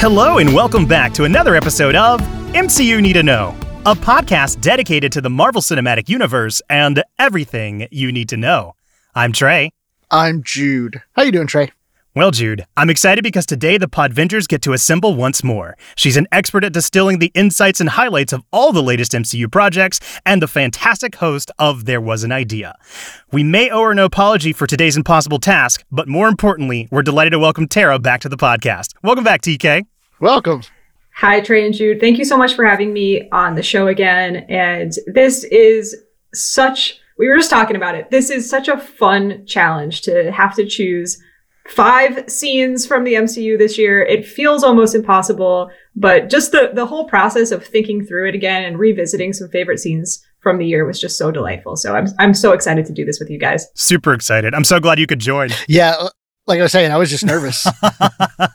Hello, and welcome back to another episode of MCU Need to Know, a podcast dedicated to the Marvel Cinematic Universe and everything you need to know. I'm Trey. I'm Jude. How you doing, Trey? Well, Jude, I'm excited because today the Podventures get to assemble once more. She's an expert at distilling the insights and highlights of all the latest MCU projects and the fantastic host of There Was an Idea. We may owe her an apology for today's impossible task, but more importantly, we're delighted to welcome Tara back to the podcast. Welcome back, TK. Welcome. Hi, Trey and Jude. Thank you so much for having me on the show again. And this is such, we were just talking about it. This is such a fun challenge to have to choose five scenes from the MCU this year. It feels almost impossible, but just the the whole process of thinking through it again and revisiting some favorite scenes from the year was just so delightful. So I'm I'm so excited to do this with you guys. Super excited. I'm so glad you could join. Yeah, like I was saying, I was just nervous.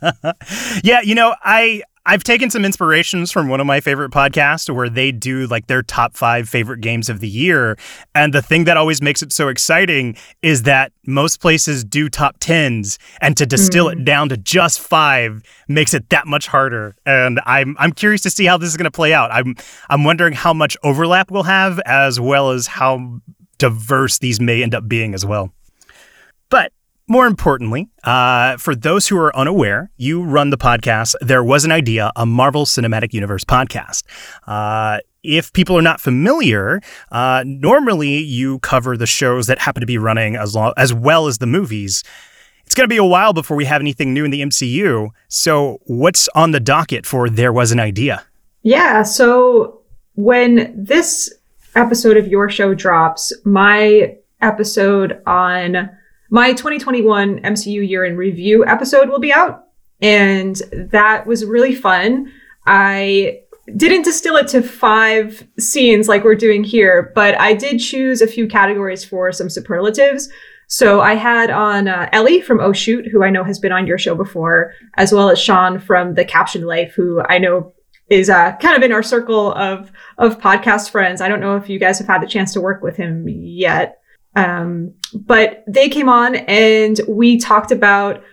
yeah, you know, I I've taken some inspirations from one of my favorite podcasts where they do like their top five favorite games of the year. And the thing that always makes it so exciting is that most places do top tens and to distill mm. it down to just five makes it that much harder. And I'm I'm curious to see how this is gonna play out. I'm I'm wondering how much overlap we'll have as well as how diverse these may end up being as well. But more importantly, uh, for those who are unaware, you run the podcast. There was an idea, a Marvel Cinematic Universe podcast. Uh, if people are not familiar, uh, normally you cover the shows that happen to be running as long as well as the movies. It's going to be a while before we have anything new in the MCU. So, what's on the docket for There Was an Idea? Yeah. So, when this episode of your show drops, my episode on my 2021 MCU year in review episode will be out. And that was really fun. I didn't distill it to five scenes like we're doing here, but I did choose a few categories for some superlatives. So I had on uh, Ellie from Oh Shoot, who I know has been on your show before, as well as Sean from The Captioned Life, who I know is uh, kind of in our circle of of podcast friends. I don't know if you guys have had the chance to work with him yet. Um, but they came on and we talked about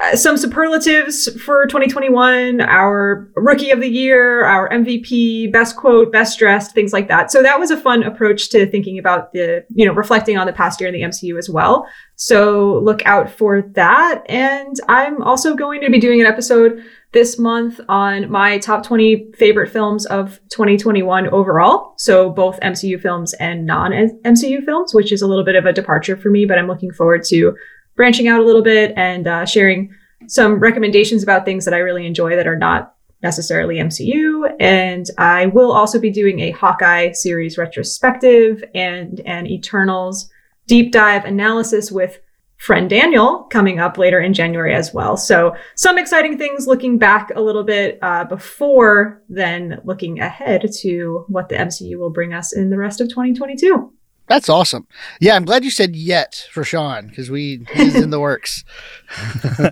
uh, some superlatives for 2021, our rookie of the year, our MVP, best quote, best dressed, things like that. So that was a fun approach to thinking about the, you know, reflecting on the past year in the MCU as well. So look out for that. And I'm also going to be doing an episode this month on my top 20 favorite films of 2021 overall. So both MCU films and non MCU films, which is a little bit of a departure for me, but I'm looking forward to branching out a little bit and uh, sharing some recommendations about things that I really enjoy that are not necessarily MCU. And I will also be doing a Hawkeye series retrospective and an Eternals deep dive analysis with friend Daniel coming up later in January as well. So some exciting things looking back a little bit uh, before then looking ahead to what the MCU will bring us in the rest of 2022. That's awesome. Yeah, I'm glad you said yet for Sean because we he's in the works.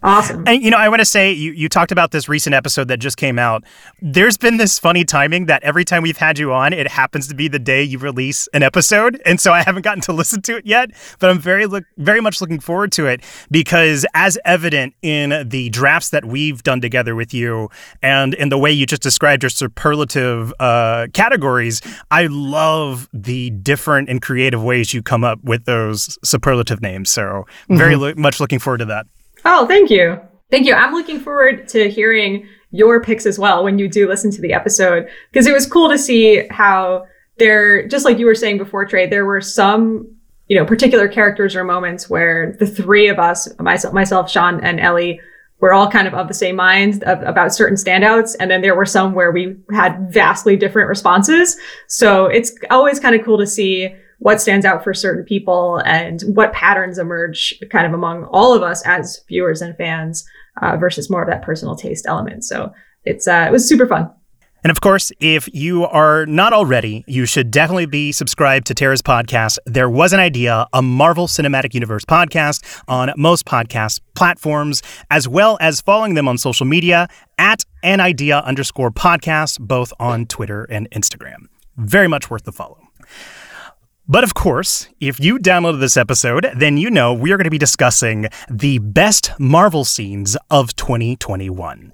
awesome. And you know, I want to say you you talked about this recent episode that just came out. There's been this funny timing that every time we've had you on, it happens to be the day you release an episode, and so I haven't gotten to listen to it yet. But I'm very look very much looking forward to it because, as evident in the drafts that we've done together with you, and in the way you just described your superlative uh, categories, I love the different and creative creative ways you come up with those superlative names. So very mm-hmm. lo- much looking forward to that. Oh, thank you. Thank you. I'm looking forward to hearing your picks as well when you do listen to the episode because it was cool to see how there, just like you were saying before, Trey, there were some, you know, particular characters or moments where the three of us, myself, myself, Sean, and Ellie, were all kind of of the same mind of, about certain standouts. And then there were some where we had vastly different responses. So it's always kind of cool to see what stands out for certain people and what patterns emerge kind of among all of us as viewers and fans uh, versus more of that personal taste element. So it's uh, it was super fun. And of course, if you are not already, you should definitely be subscribed to Tara's podcast. There was an idea, a Marvel Cinematic Universe podcast on most podcast platforms, as well as following them on social media at an idea underscore podcast, both on Twitter and Instagram. Very much worth the follow. But of course, if you downloaded this episode, then you know we are going to be discussing the best Marvel scenes of 2021.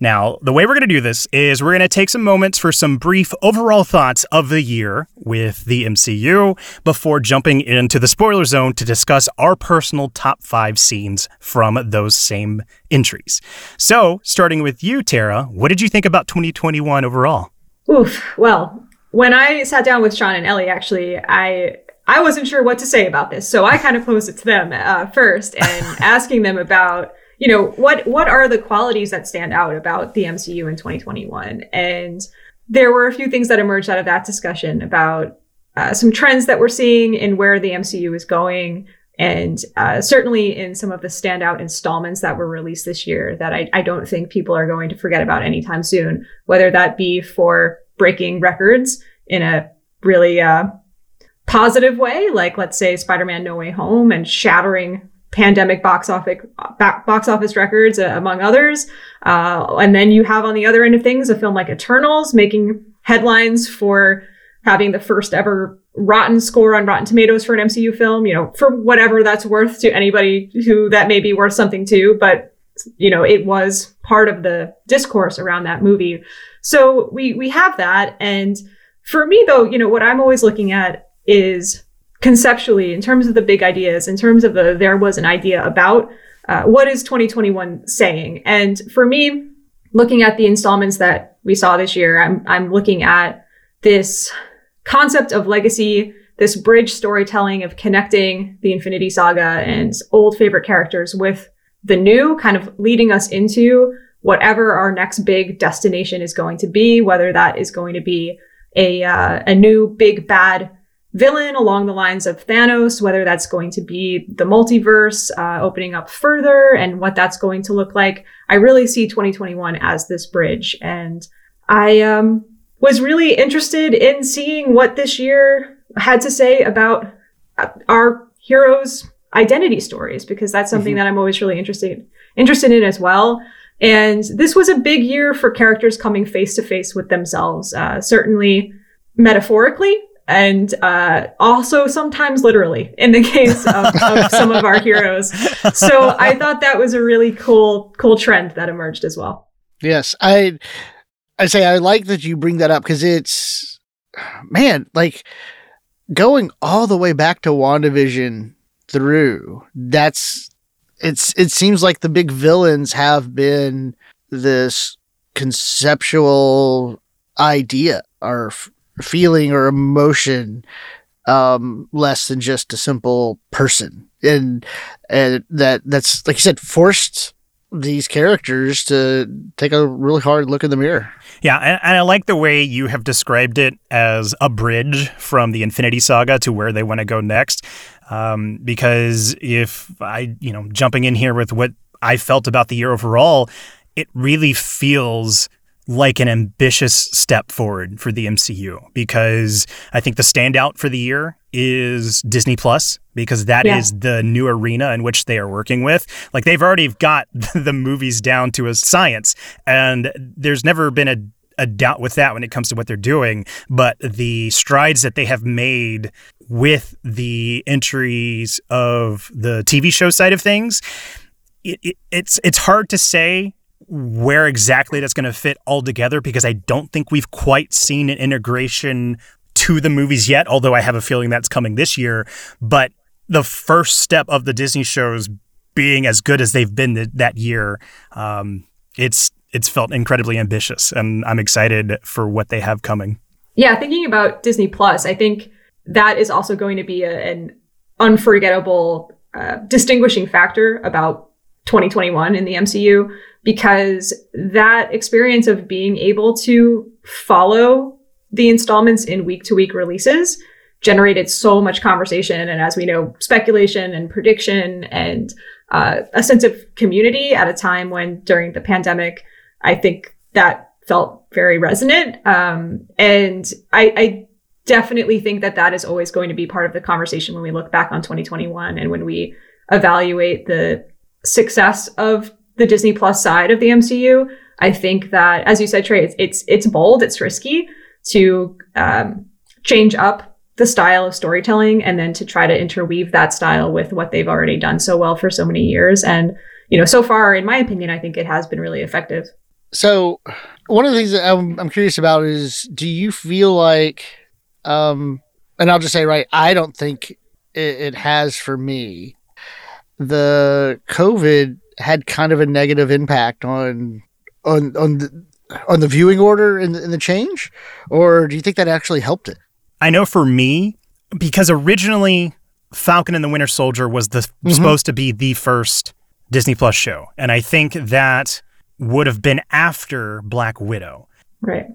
Now, the way we're going to do this is we're going to take some moments for some brief overall thoughts of the year with the MCU before jumping into the spoiler zone to discuss our personal top five scenes from those same entries. So, starting with you, Tara, what did you think about 2021 overall? Oof. Well, when I sat down with Sean and Ellie, actually, I I wasn't sure what to say about this, so I kind of posed it to them uh, first and asking them about you know what what are the qualities that stand out about the MCU in 2021 and there were a few things that emerged out of that discussion about uh, some trends that we're seeing in where the MCU is going and uh, certainly in some of the standout installments that were released this year that I, I don't think people are going to forget about anytime soon whether that be for breaking records in a really uh, positive way like let's say spider-man no way home and shattering pandemic box office box office records, uh, among others. Uh, and then you have on the other end of things a film like Eternals making headlines for having the first ever rotten score on Rotten Tomatoes for an MCU film. You know, for whatever that's worth to anybody who that may be worth something to, but you know, it was part of the discourse around that movie. So we we have that, and for me though, you know, what I'm always looking at is conceptually, in terms of the big ideas, in terms of the there was an idea about uh, what is 2021 saying. And for me, looking at the installments that we saw this year, I'm I'm looking at this concept of legacy, this bridge storytelling of connecting the Infinity Saga and old favorite characters with the new, kind of leading us into whatever our next big destination is going to be, whether that is going to be a uh, a new big bad villain along the lines of Thanos, whether that's going to be the multiverse uh, opening up further and what that's going to look like. I really see 2021 as this bridge. And I um, was really interested in seeing what this year had to say about uh, our heroes' identity stories, because that's something mm-hmm. that I'm always really interested interested in as well. And this was a big year for characters coming face to face with themselves, uh, certainly metaphorically, and uh, also sometimes literally in the case of, of some of our heroes. So I thought that was a really cool, cool trend that emerged as well. Yes, I, I say I like that you bring that up because it's, man, like going all the way back to WandaVision through. That's it's. It seems like the big villains have been this conceptual idea or feeling or emotion um, less than just a simple person. And, and that that's like you said, forced these characters to take a really hard look in the mirror. Yeah, and, and, I like the way you have described it as a bridge from the Infinity Saga to where they want to go next. Um, because if I, you know, jumping in here with what I felt about the year overall, it really feels like an ambitious step forward for the MCU because I think the standout for the year is Disney Plus because that yeah. is the new arena in which they are working with. Like they've already got the movies down to a science and there's never been a a doubt with that when it comes to what they're doing, but the strides that they have made with the entries of the TV show side of things, it, it, it's it's hard to say where exactly that's going to fit all together because I don't think we've quite seen an integration to the movies yet, although I have a feeling that's coming this year. But the first step of the Disney shows being as good as they've been th- that year, um, it's it's felt incredibly ambitious, and I'm excited for what they have coming. Yeah, thinking about Disney Plus, I think that is also going to be a, an unforgettable uh, distinguishing factor about 2021 in the MCU because that experience of being able to follow the installments in week to week releases generated so much conversation and as we know speculation and prediction and uh, a sense of community at a time when during the pandemic i think that felt very resonant. Um, and I, I definitely think that that is always going to be part of the conversation when we look back on 2021 and when we evaluate the success of the Disney Plus side of the MCU. I think that, as you said, Trey, it's it's, it's bold, it's risky to um, change up the style of storytelling and then to try to interweave that style with what they've already done so well for so many years. And you know, so far, in my opinion, I think it has been really effective. So, one of the things that I'm, I'm curious about is do you feel like, um, and I'll just say, right, I don't think it, it has for me. The COVID had kind of a negative impact on on on the, on the viewing order and the, and the change, or do you think that actually helped it? I know for me, because originally Falcon and the Winter Soldier was the Mm-hmm. supposed to be the first Disney Plus show, and I think that would have been after Black Widow. Right.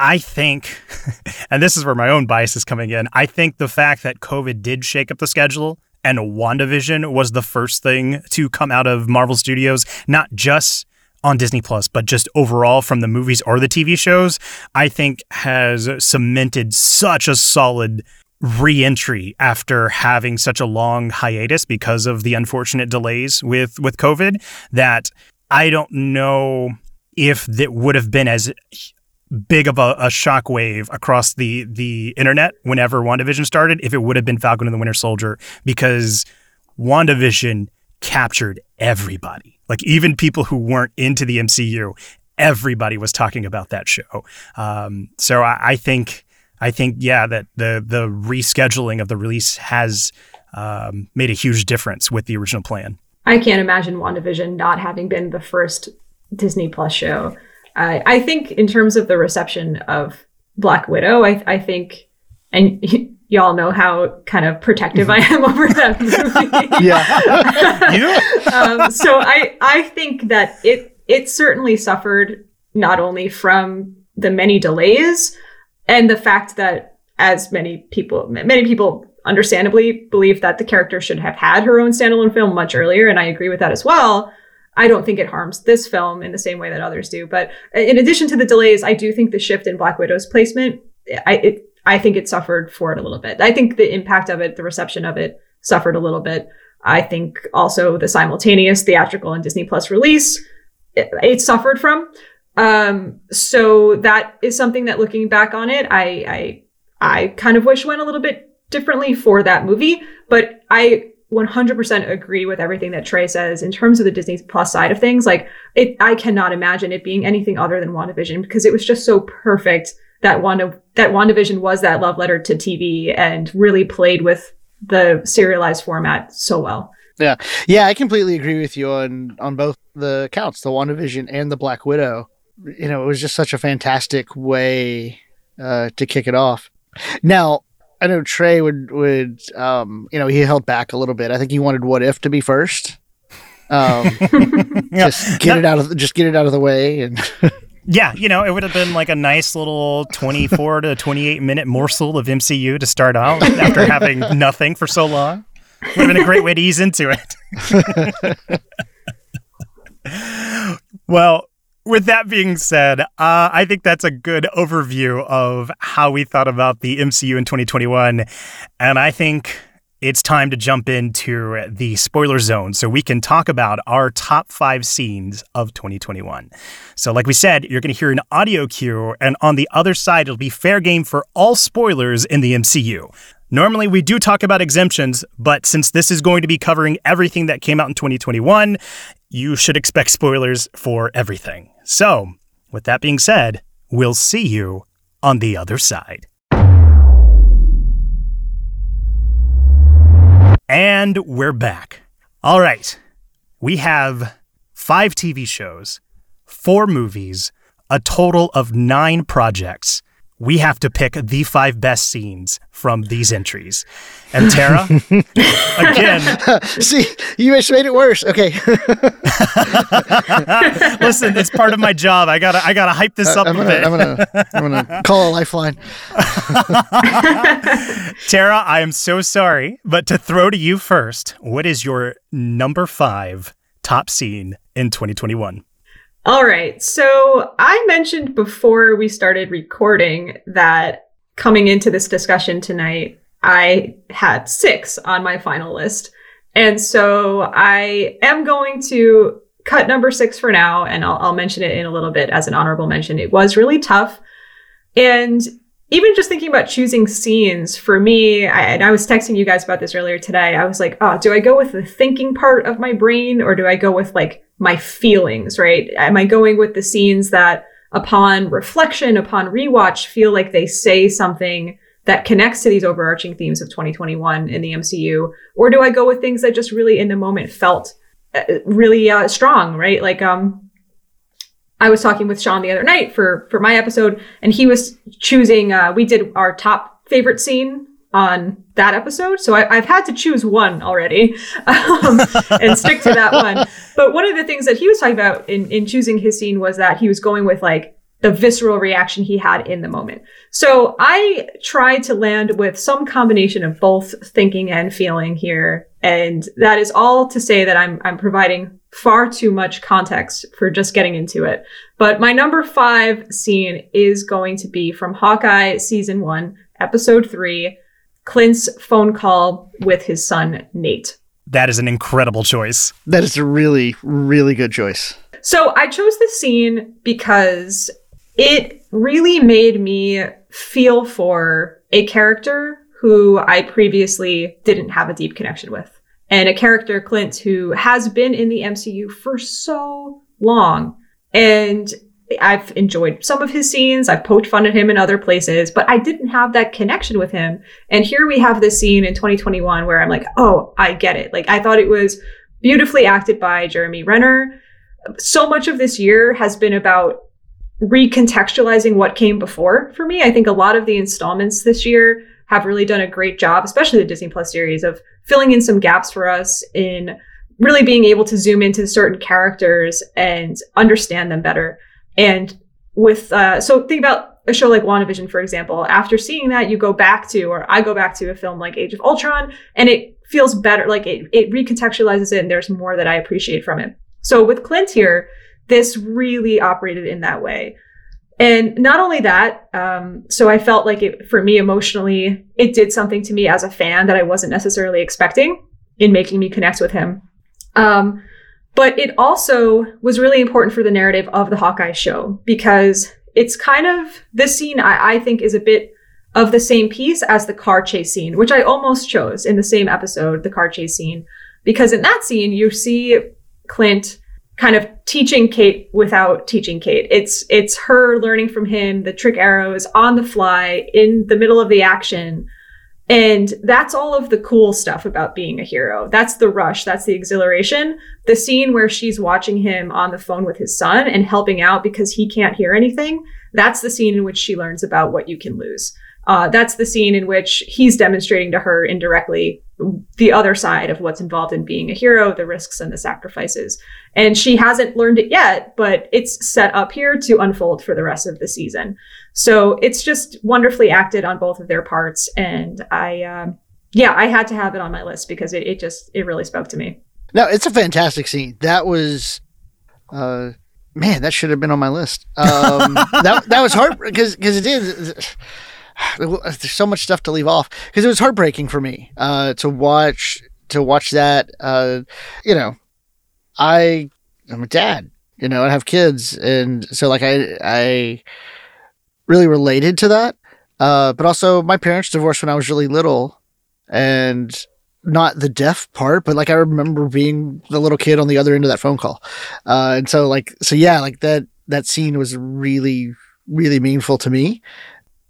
I think, and this is where my own bias is coming in. I think the fact that COVID did shake up the schedule and WandaVision was the first thing to come out of Marvel Studios, not just on Disney Plus, but just overall from the movies or the TV shows, I think has cemented such a solid re-entry after having such a long hiatus because of the unfortunate delays with with COVID that I don't know if that would have been as big of a, a shockwave across the the internet whenever WandaVision started if it would have been Falcon and the Winter Soldier because WandaVision captured everybody. Like even people who weren't into the MCU, everybody was talking about that show. Um, so I, I think I think yeah that the the rescheduling of the release has um, made a huge difference with the original plan. I can't imagine WandaVision not having been the first Disney Plus show. I I think in terms of the reception of Black Widow, I, I think, and y'all know how kind of protective I am over that movie. Yeah. um, so I I think that it it certainly suffered not only from the many delays and the fact that as many people many people understandably believe that the character should have had her own standalone film much earlier and I agree with that as well. I don't think it harms this film in the same way that others do. But in addition to the delays, I do think the shift in Black Widow's placement, I it, I think it suffered for it a little bit. I think the impact of it, the reception of it, suffered a little bit. I think also the simultaneous theatrical and Disney Plus release, it, it suffered from. Um, so that is something that looking back on it, I, I I kind of wish went a little bit differently for that movie. But I 100% agree with everything that Trey says in terms of the Disney Plus side of things. Like it, I cannot imagine it being anything other than WandaVision because it was just so perfect that Wanda, that WandaVision was that love letter to TV and really played with the serialized format so well. Yeah, yeah, I completely agree with you on on both the counts, the WandaVision and the Black Widow. You know, it was just such a fantastic way uh, to kick it off. Now, I know Trey would would um, you know he held back a little bit. I think he wanted What If to be first. Um, just get it out of just get it out of the way and Yeah, you know, it would have been like a nice little 24 to 28 minute morsel of MCU to start out after having nothing for so long. Would have been a great way to ease into it. well, with that being said, uh, I think that's a good overview of how we thought about the MCU in 2021. And I think it's time to jump into the spoiler zone so we can talk about our top five scenes of 2021. So, like we said, you're going to hear an audio cue, and on the other side, it'll be fair game for all spoilers in the MCU. Normally, we do talk about exemptions, but since this is going to be covering everything that came out in 2021, you should expect spoilers for everything. So, with that being said, we'll see you on the other side. And we're back. All right. We have five TV shows, four movies, a total of nine projects. We have to pick the five best scenes from these entries. And Tara, again, see you just made it worse. Okay, listen, it's part of my job. I gotta, I gotta hype this uh, up I'm a gonna bit. I'm gonna I'm gonna call a lifeline. Tara, I am so sorry, but to throw to you first, what is your number five top scene in 2021? All right. So I mentioned before we started recording that coming into this discussion tonight, I had six on my final list. And so I am going to cut number six for now, and I'll, I'll mention it in a little bit as an honorable mention. It was really tough. And even just thinking about choosing scenes for me, I, and I was texting you guys about this earlier today. I was like, oh, do I go with the thinking part of my brain or do I go with like my feelings, right? Am I going with the scenes that upon reflection, upon rewatch, feel like they say something that connects to these overarching themes of 2021 in the MCU? Or do I go with things that just really in the moment felt uh, really uh, strong, right? Like, um, I was talking with Sean the other night for for my episode, and he was choosing. Uh, we did our top favorite scene on that episode, so I, have had to choose one already um, and stick to that one. But one of the things that he was talking about in in choosing his scene was that he was going with like the visceral reaction he had in the moment. So I tried to land with some combination of both thinking and feeling here. And that is all to say that I'm, I'm providing far too much context for just getting into it. But my number five scene is going to be from Hawkeye season one, episode three, Clint's phone call with his son, Nate. That is an incredible choice. That is a really, really good choice. So I chose this scene because it really made me feel for a character who I previously didn't have a deep connection with. And a character, Clint, who has been in the MCU for so long. And I've enjoyed some of his scenes. I've poked fun at him in other places, but I didn't have that connection with him. And here we have this scene in 2021 where I'm like, oh, I get it. Like, I thought it was beautifully acted by Jeremy Renner. So much of this year has been about recontextualizing what came before for me. I think a lot of the installments this year have really done a great job, especially the Disney Plus series, of filling in some gaps for us in really being able to zoom into certain characters and understand them better. And with uh, so think about a show like WandaVision, for example. After seeing that, you go back to, or I go back to a film like Age of Ultron, and it feels better. Like it, it recontextualizes it, and there's more that I appreciate from it. So with Clint here, this really operated in that way. And not only that, um, so I felt like it, for me emotionally, it did something to me as a fan that I wasn't necessarily expecting in making me connect with him. Um, but it also was really important for the narrative of the Hawkeye show because it's kind of this scene I, I think is a bit of the same piece as the car chase scene, which I almost chose in the same episode, the car chase scene, because in that scene you see Clint kind of teaching Kate without teaching Kate. It's it's her learning from him the trick arrows on the fly in the middle of the action. And that's all of the cool stuff about being a hero. That's the rush, that's the exhilaration. The scene where she's watching him on the phone with his son and helping out because he can't hear anything, that's the scene in which she learns about what you can lose. Uh, that's the scene in which he's demonstrating to her indirectly the other side of what's involved in being a hero, the risks and the sacrifices. And she hasn't learned it yet, but it's set up here to unfold for the rest of the season. So it's just wonderfully acted on both of their parts. And I, um, yeah, I had to have it on my list because it, it just, it really spoke to me. No, it's a fantastic scene. That was, uh, man, that should have been on my list. Um, that, that was hard because, because it is there's so much stuff to leave off because it was heartbreaking for me uh, to watch to watch that. Uh, you know, I I'm a dad, you know, and have kids, and so like I I really related to that. Uh, but also, my parents divorced when I was really little, and not the deaf part, but like I remember being the little kid on the other end of that phone call, uh, and so like so yeah, like that that scene was really really meaningful to me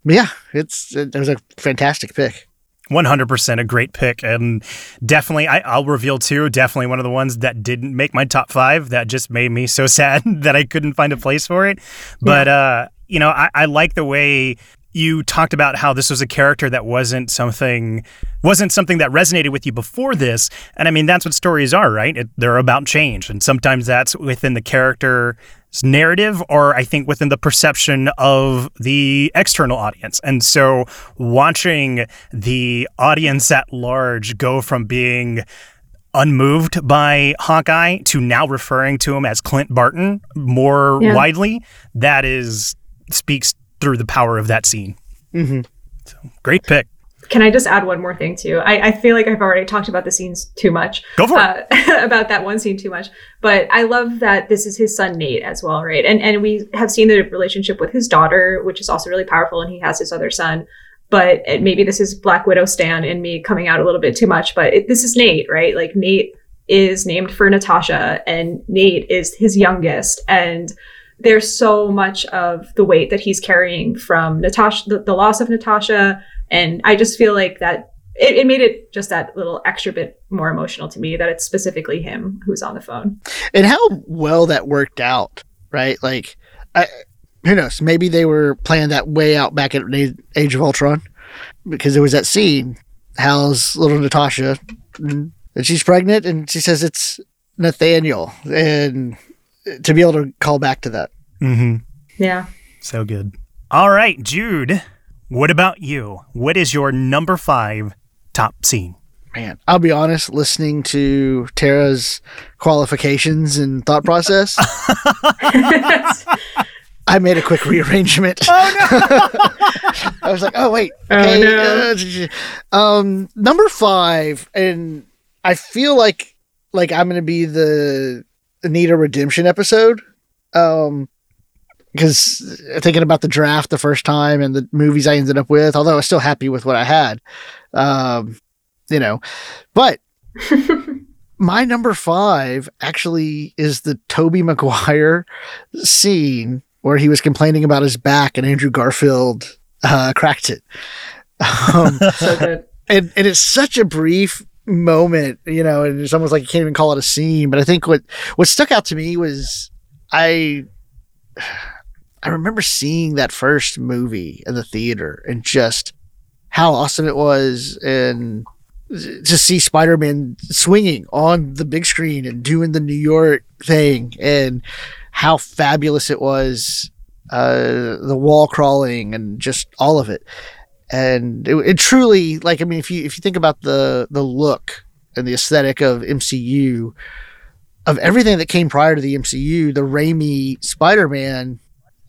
But yeah, it's it was a fantastic pick. 100% a great pick and definitely I, will reveal too definitely one of the ones that didn't make my top five that just made me so sad that i couldn't find a place for it but yeah. uh you know I, I like the way you talked about how this was a character that wasn't something wasn't something that resonated with you before this and i mean that's what stories are right it, they're about change and sometimes that's within the character narrative or I think within the perception of the external audience. And so watching the audience at large go from being unmoved by Hawkeye to now referring to him as Clint Barton more yeah. widely, that is speaks through the power of that scene. Mm-hmm. So great pick. can I just add one more thing too? I, I feel like I've already talked about the scenes too much. Go for uh, it. about that one scene too much. But I love that this is his son Nate as well, right? And and we have seen the relationship with his daughter, which is also really powerful, and he has his other son. But it, maybe this is Black Widow Stan and me coming out a little bit too much. But it, this is Nate, right? Like Nate is named for Natasha, and Nate is his youngest, and there's so much of the weight that he's carrying from Natasha, the, the loss of Natasha and I just feel like that it, it, made it just that little extra bit more emotional to me that it's specifically him who's on the phone. And how well that worked out, right? Like, I, who knows? Maybe they were playing that way out back at Age of Ultron because there was that scene. Hal's little Natasha, and she's pregnant, and she says it's Nathaniel, and to be able to call back to that. Mm-hmm. Yeah. So good. All right, Jude. What about you? What is your number five top scene? Man, I'll be honest, listening to Tara's qualifications and thought process, I made a quick rearrangement. Oh no! I was like, oh wait, okay. Oh, no. uh, um, number five, and I feel like like I'm gonna be the Anita redemption episode. Um, because thinking about the draft the first time and the movies I ended up with, although I was still happy with what I had, um, you know, but my number five actually is the Tobey Maguire scene where he was complaining about his back and Andrew Garfield uh, cracked it. Um, so good. And, and it's such a brief moment, you know, and it's almost like you can't even call it a scene. But I think what what stuck out to me was I I remember seeing that first movie in the theater and just how awesome it was and to see Spider-Man swinging on the big screen and doing the New York thing and how fabulous it was uh, the wall crawling and just all of it and it, it, truly like I mean if you if you think about the the look and the aesthetic of MCU of everything that came prior to the MCU the Raimi Spider-Man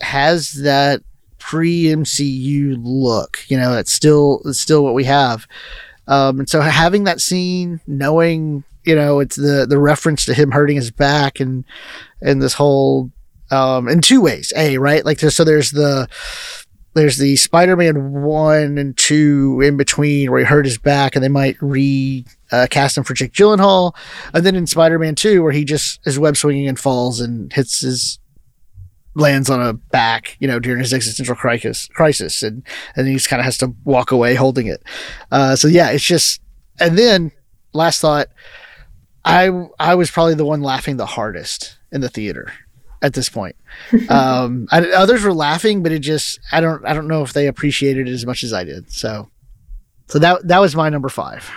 has that pre MCU look. You know, it's still it's still what we have. Um, and so having that scene, knowing you know it's the the reference to him hurting his back and and this whole um, in two ways. A right, like so there's the there's the Spider-Man one and two in between where he hurt his back, and they might re uh, cast him for Jake Gyllenhaal, and then in Spider-Man two where he just is web swinging and falls and hits his lands on a back, you know, during his existential crisis, crisis, and and he just kind of has to walk away holding it. Uh, so yeah, it's just. And then last thought, I I was probably the one laughing the hardest in the theater at this point. um, I, others were laughing, but it just I don't I don't know if they appreciated it as much as I did. So so that that was my number five.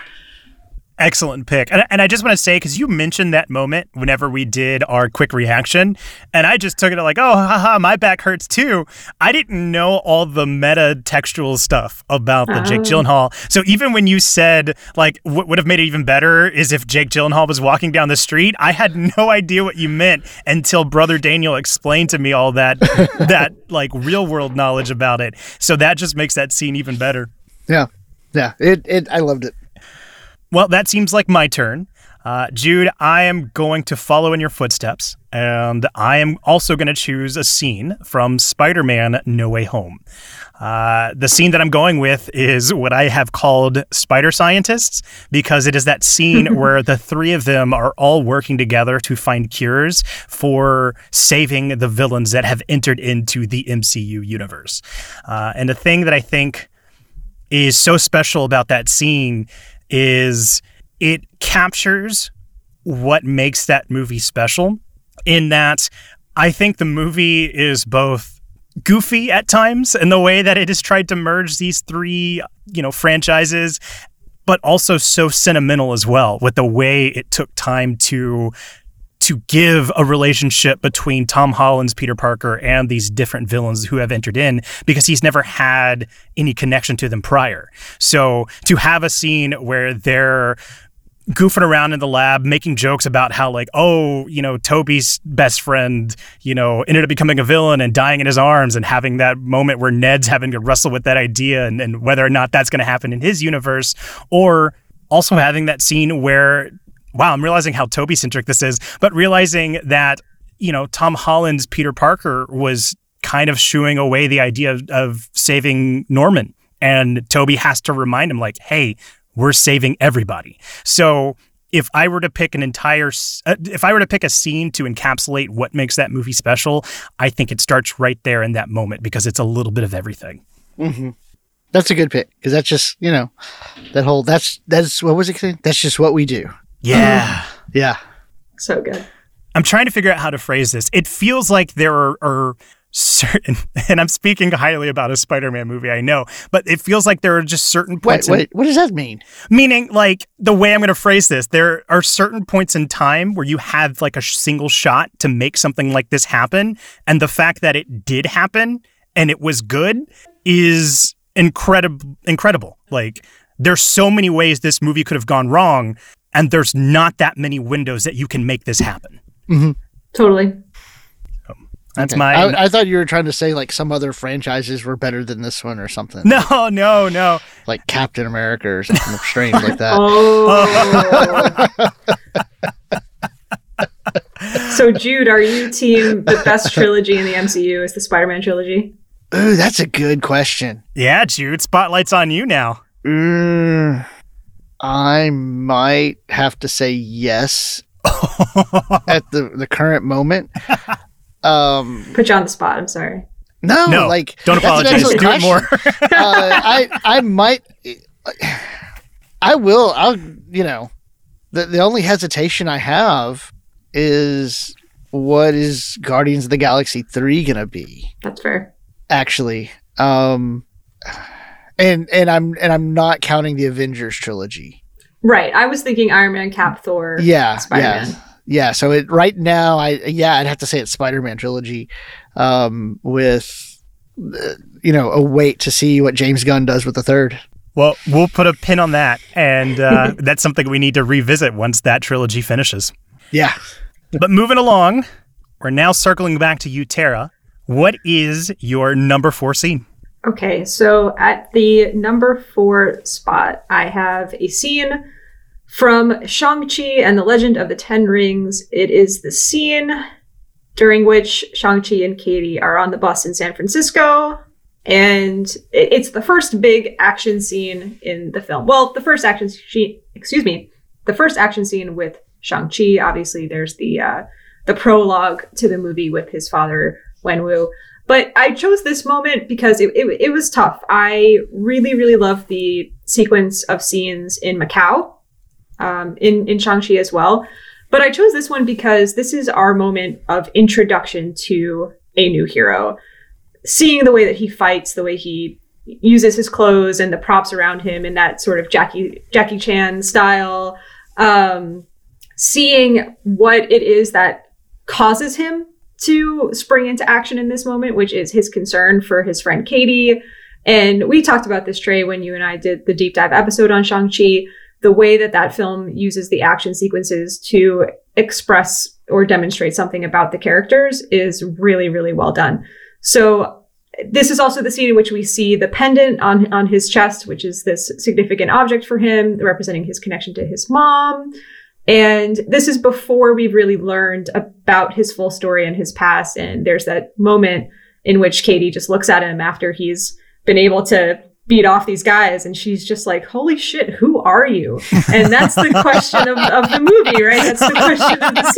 Excellent pick. And, and I just want to say, because you mentioned that moment whenever we did our quick reaction, and I just took it like, oh, haha, my back hurts too. I didn't know all the meta textual stuff about the oh. Jake Gyllenhaal. So even when you said, like, what would have made it even better is if Jake Gyllenhaal was walking down the street, I had no idea what you meant until Brother Daniel explained to me all that, that like real world knowledge about it. So that just makes that scene even better. Yeah. Yeah. It, it, I loved it. Well, that seems like my turn. Uh, Jude, I am going to follow in your footsteps, and I am also going to choose a scene from Spider Man No Way Home. Uh, the scene that I'm going with is what I have called Spider Scientists, because it is that scene where the three of them are all working together to find cures for saving the villains that have entered into the MCU universe. Uh, and the thing that I think is so special about that scene is it captures what makes that movie special in that I think the movie is both goofy at times in the way that it has tried to merge these three, you know, franchises, but also so sentimental as well with the way it took time to to give a relationship between Tom Holland's Peter Parker and these different villains who have entered in because he's never had any connection to them prior. So to have a scene where they're goofing around in the lab, making jokes about how, like, oh, you know, Tobey's best friend, you know, ended up becoming a villain and dying in his arms, and having that moment where Ned's having to wrestle with that idea and, and whether or not that's going to happen in his universe, or also having that scene where, wow, I'm realizing how Tobey centric this is, but realizing that, you know, Tom Holland's Peter Parker was kind of shooing away the idea of, of saving Norman. And Tobey has to remind him, like, hey, we're saving everybody. So if I were to pick an entire, uh, if I were to pick a scene to encapsulate what makes that movie special, I think it starts right there in that moment because it's a little bit of everything. Mm-hmm. That's a good pick because that's just you know that whole that's that's what was it? That's just what we do. Yeah, mm. yeah. So good. I'm trying to figure out how to phrase this. It feels like there are, are certain, and I'm speaking highly about a Spider-Man movie, I know, but it feels like there are just certain points. Wait, wait, in, what does that mean? Meaning, like the way I'm going to phrase this, there are certain points in time where you have like a single shot to make something like this happen, and the fact that it did happen and it was good is incredible. Incredible. Like there's so many ways this movie could have gone wrong, and there's not that many windows that you can make this happen. Mm-hmm. Totally. That's okay. my. I, I, thought you were trying to say like some other franchises were better than this one or something. No, no, no. Like Captain America or something strange like that. Oh. so, Jude, are you team the best trilogy in the MCU is the Spider-Man trilogy? Ooh, that's a good question. Yeah, Jude. Spotlight's on you now. Mm, I might have to say yes at the the current moment. Um, Put you on the spot. I'm sorry. No, no like don't apologize. Do it more. uh, I I might. I will. I'll. You know, the the only hesitation I have is what is Guardians of the Galaxy three gonna be? That's fair. Actually, um, and and I'm and I'm not counting the Avengers trilogy. Right. I was thinking Iron Man, Cap, Thor. Yeah. Spider-Man. Yeah yeah, so it right now, I yeah, I'd have to say it's Spider-Man trilogy, um, with uh, you know a wait to see what James Gunn does with the third. Well, we'll put a pin on that, and uh, that's something we need to revisit once that trilogy finishes. Yeah. but moving along, we're now circling back to you, Tara. What is your number four scene? Okay, so at the number four spot, I have a scene from Shang-Chi and the Legend of the Ten Rings, it is the scene during which Shang-Chi and Katy are on the bus in San Francisco. And it's the first big action scene in the film. Well, the first action scene, excuse me, the first action scene with Shang-Chi. Obviously, there's the uh, the prologue to the movie with his father, Wenwu. But I chose this moment because it, it, it was tough. I really, really love the sequence of scenes in Macau um, in in Shang-Chi as well. But I chose this one because this is our moment of introduction to a new hero. Seeing the way that he fights, the way he uses his clothes and the props around him in that sort of Jackie Jackie Chan style. Um, seeing what it is that causes him to spring into action in this moment, which is his concern for his friend Katy. And we talked about this, Trey, when you and I did the deep dive episode on Shang-Chi the way that that film uses the action sequences to express or demonstrate something about the characters is really, really well done. So this is also the scene in which we see the pendant on on his chest, which is this significant object for him, representing his connection to his mom. And this is before we've really learned about his full story and his past. And there's that moment in which Katy just looks at him after he's been able to beat off these guys. And she's just like holy shit who are you? And that's the question of, of the movie right? That's the question of the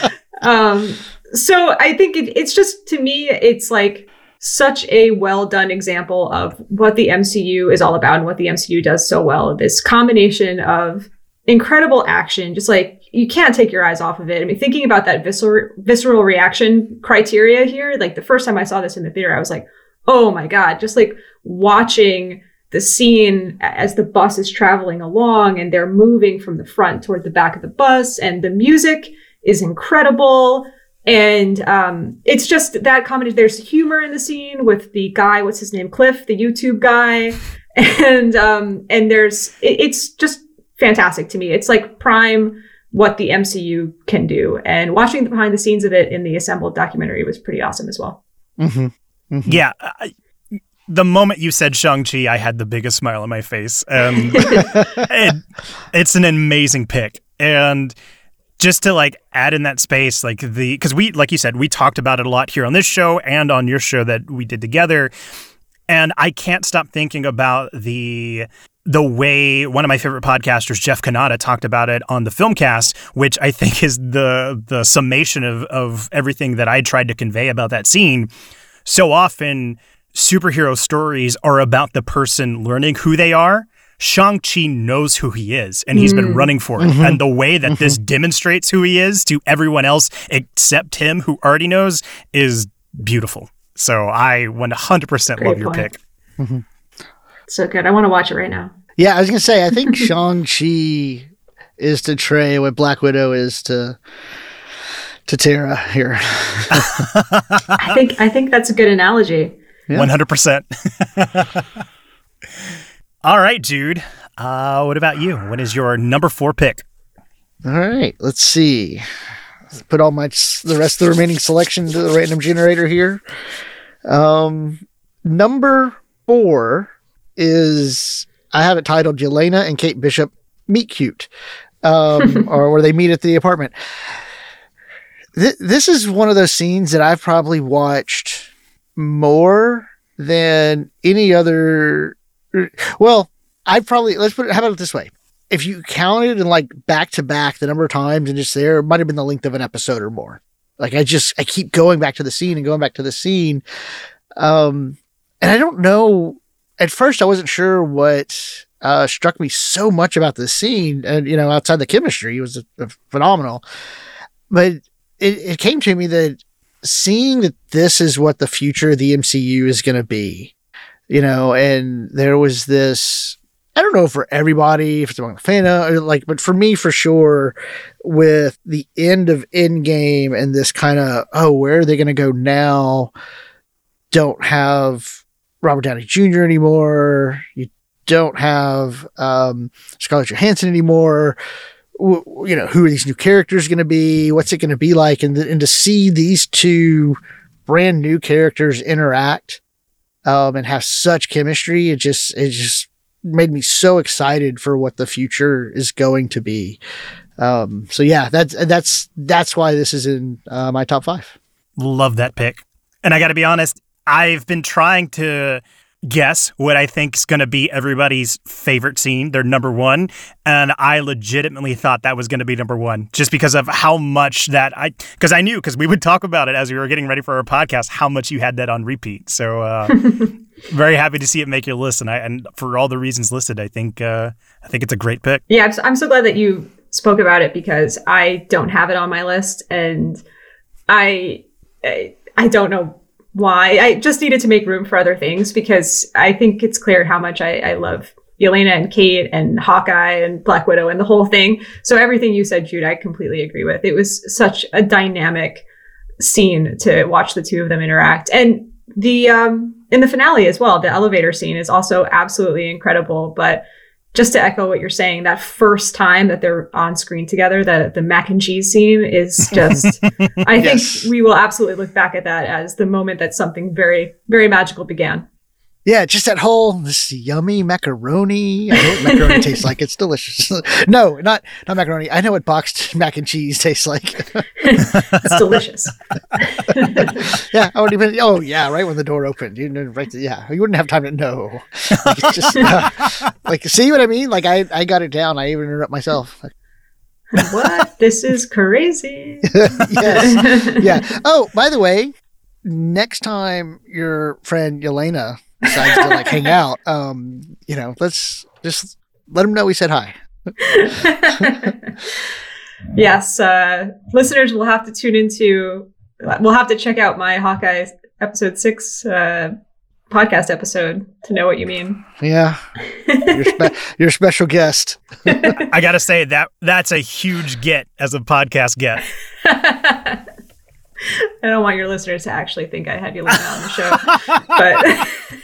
scene. Um, so i think it, it's just to me it's like such a well done example of what the mcu is all about and what the mcu does so well. This combination of incredible action just like you can't take your eyes off of it. I mean, thinking about that visceral visceral reaction criteria here, like the first time I saw this in the theater, I was like, oh my God, just like watching the scene as the bus is traveling along and they're moving from the front toward the back of the bus and the music is incredible. And um, it's just that comedy. There's humor in the scene with the guy, what's his name, Cliff, the YouTube guy, and um, and there's it, it's just fantastic to me. It's like prime what the MCU can do. And watching the behind the scenes of it in the assembled documentary was pretty awesome as well. Mm-hmm. Mm-hmm. Yeah. I, the moment you said Shang-Chi, I had the biggest smile on my face. Um, it, it's an amazing pick. And just to like add in that space, like the, because we, like you said, we talked about it a lot here on this show and on your show that we did together. And I can't stop thinking about the the way one of my favorite podcasters, Jeff Cannata, talked about it on the Filmcast, which I think is the the summation of of everything that I tried to convey about that scene. So often superhero stories are about the person learning who they are. Shang-Chi knows who he is and he's mm. been running for it. Mm-hmm. And the way that mm-hmm. this demonstrates who he is to everyone else except him who already knows is beautiful. So I 100% Great love your pick. Mm-hmm. So good. I want to watch it right now. Yeah, I was going to say, I think Shang-Chi is to Trey what Black Widow is to to Tara here. I think I think that's a good analogy. One hundred percent. All right, dude. Uh, what about you? What is your number four pick? All right, let's see. Let's put all my the rest of the remaining selection to the random generator here. Um, number four is I have it titled Yelena and Kate Bishop meet cute, um, or where they meet at the apartment. Th- this is one of those scenes that I've probably watched more than any other. Well, I probably let's put it. How about it this way? If you counted and like back to back the number of times and just there, it might have been the length of an episode or more. Like I just I keep going back to the scene and going back to the scene. Um, and I don't know. At first, I wasn't sure what uh, struck me so much about the scene, and you know, outside the chemistry, it was a, a phenomenal. But it, it came to me that seeing that this is what the future of the MCU is going to be, you know, and there was this. I don't know for everybody, if it's among the fan, or like, but for me, for sure, with the end of Endgame and this kind of, oh, where are they going to go now? Don't have Robert Downey Jr. anymore. You don't have um, Scarlett Johansson anymore you know, who are these new characters going to be? What's it going to be like? And, and to see these two brand new characters interact um, and have such chemistry, it just it just made me so excited for what the future is going to be. Um, so yeah, that's that's that's why this is in uh, my top five. Love that pick, and I got to be honest, I've been trying to guess what I think is going to be everybody's favorite scene, their number one. And I legitimately thought that was going to be number one just because of how much that I, because I knew, because we would talk about it as we were getting ready for our podcast, how much you had that on repeat. So, uh, very happy to see it make your list. And I, and for all the reasons listed, I think, uh, I think it's a great pick. Yeah. I'm so, glad that you spoke about it because I don't have it on my list and I, I, I don't know why. I just needed to make room for other things because I think it's clear how much I, I love Yelena and Kate and Hawkeye and Black Widow and the whole thing. So everything you said, Jude, I completely agree with. It was such a dynamic scene to watch the two of them interact. And the um in the finale as well, the elevator scene is also absolutely incredible. But just to echo what you're saying, that first time that they're on screen together, the the mac and cheese scene is just I yes. think we will absolutely look back at that as the moment that something very, very magical began. Yeah, just that whole this yummy macaroni. I know what macaroni tastes like. It's delicious. no, not not macaroni. I know what boxed mac and cheese tastes like. it's delicious. yeah, I wouldn't even. Oh yeah, right when the door opened, you know, right. Yeah, you wouldn't have time to know. Like, just, uh, like see what I mean? Like I I got it down. I even interrupt myself. what? This is crazy. yes. Yeah. Oh, by the way, next time your friend Yelena decides to like hang out, um, you know, let's just let him know we said hi. yes, uh, listeners will have to tune into. We'll have to check out my Hawkeye episode six uh, podcast episode to know what you mean. Yeah, you're, spe- you're special guest. I gotta say that that's a huge get as a podcast get. I don't want your listeners to actually think I had you on the show.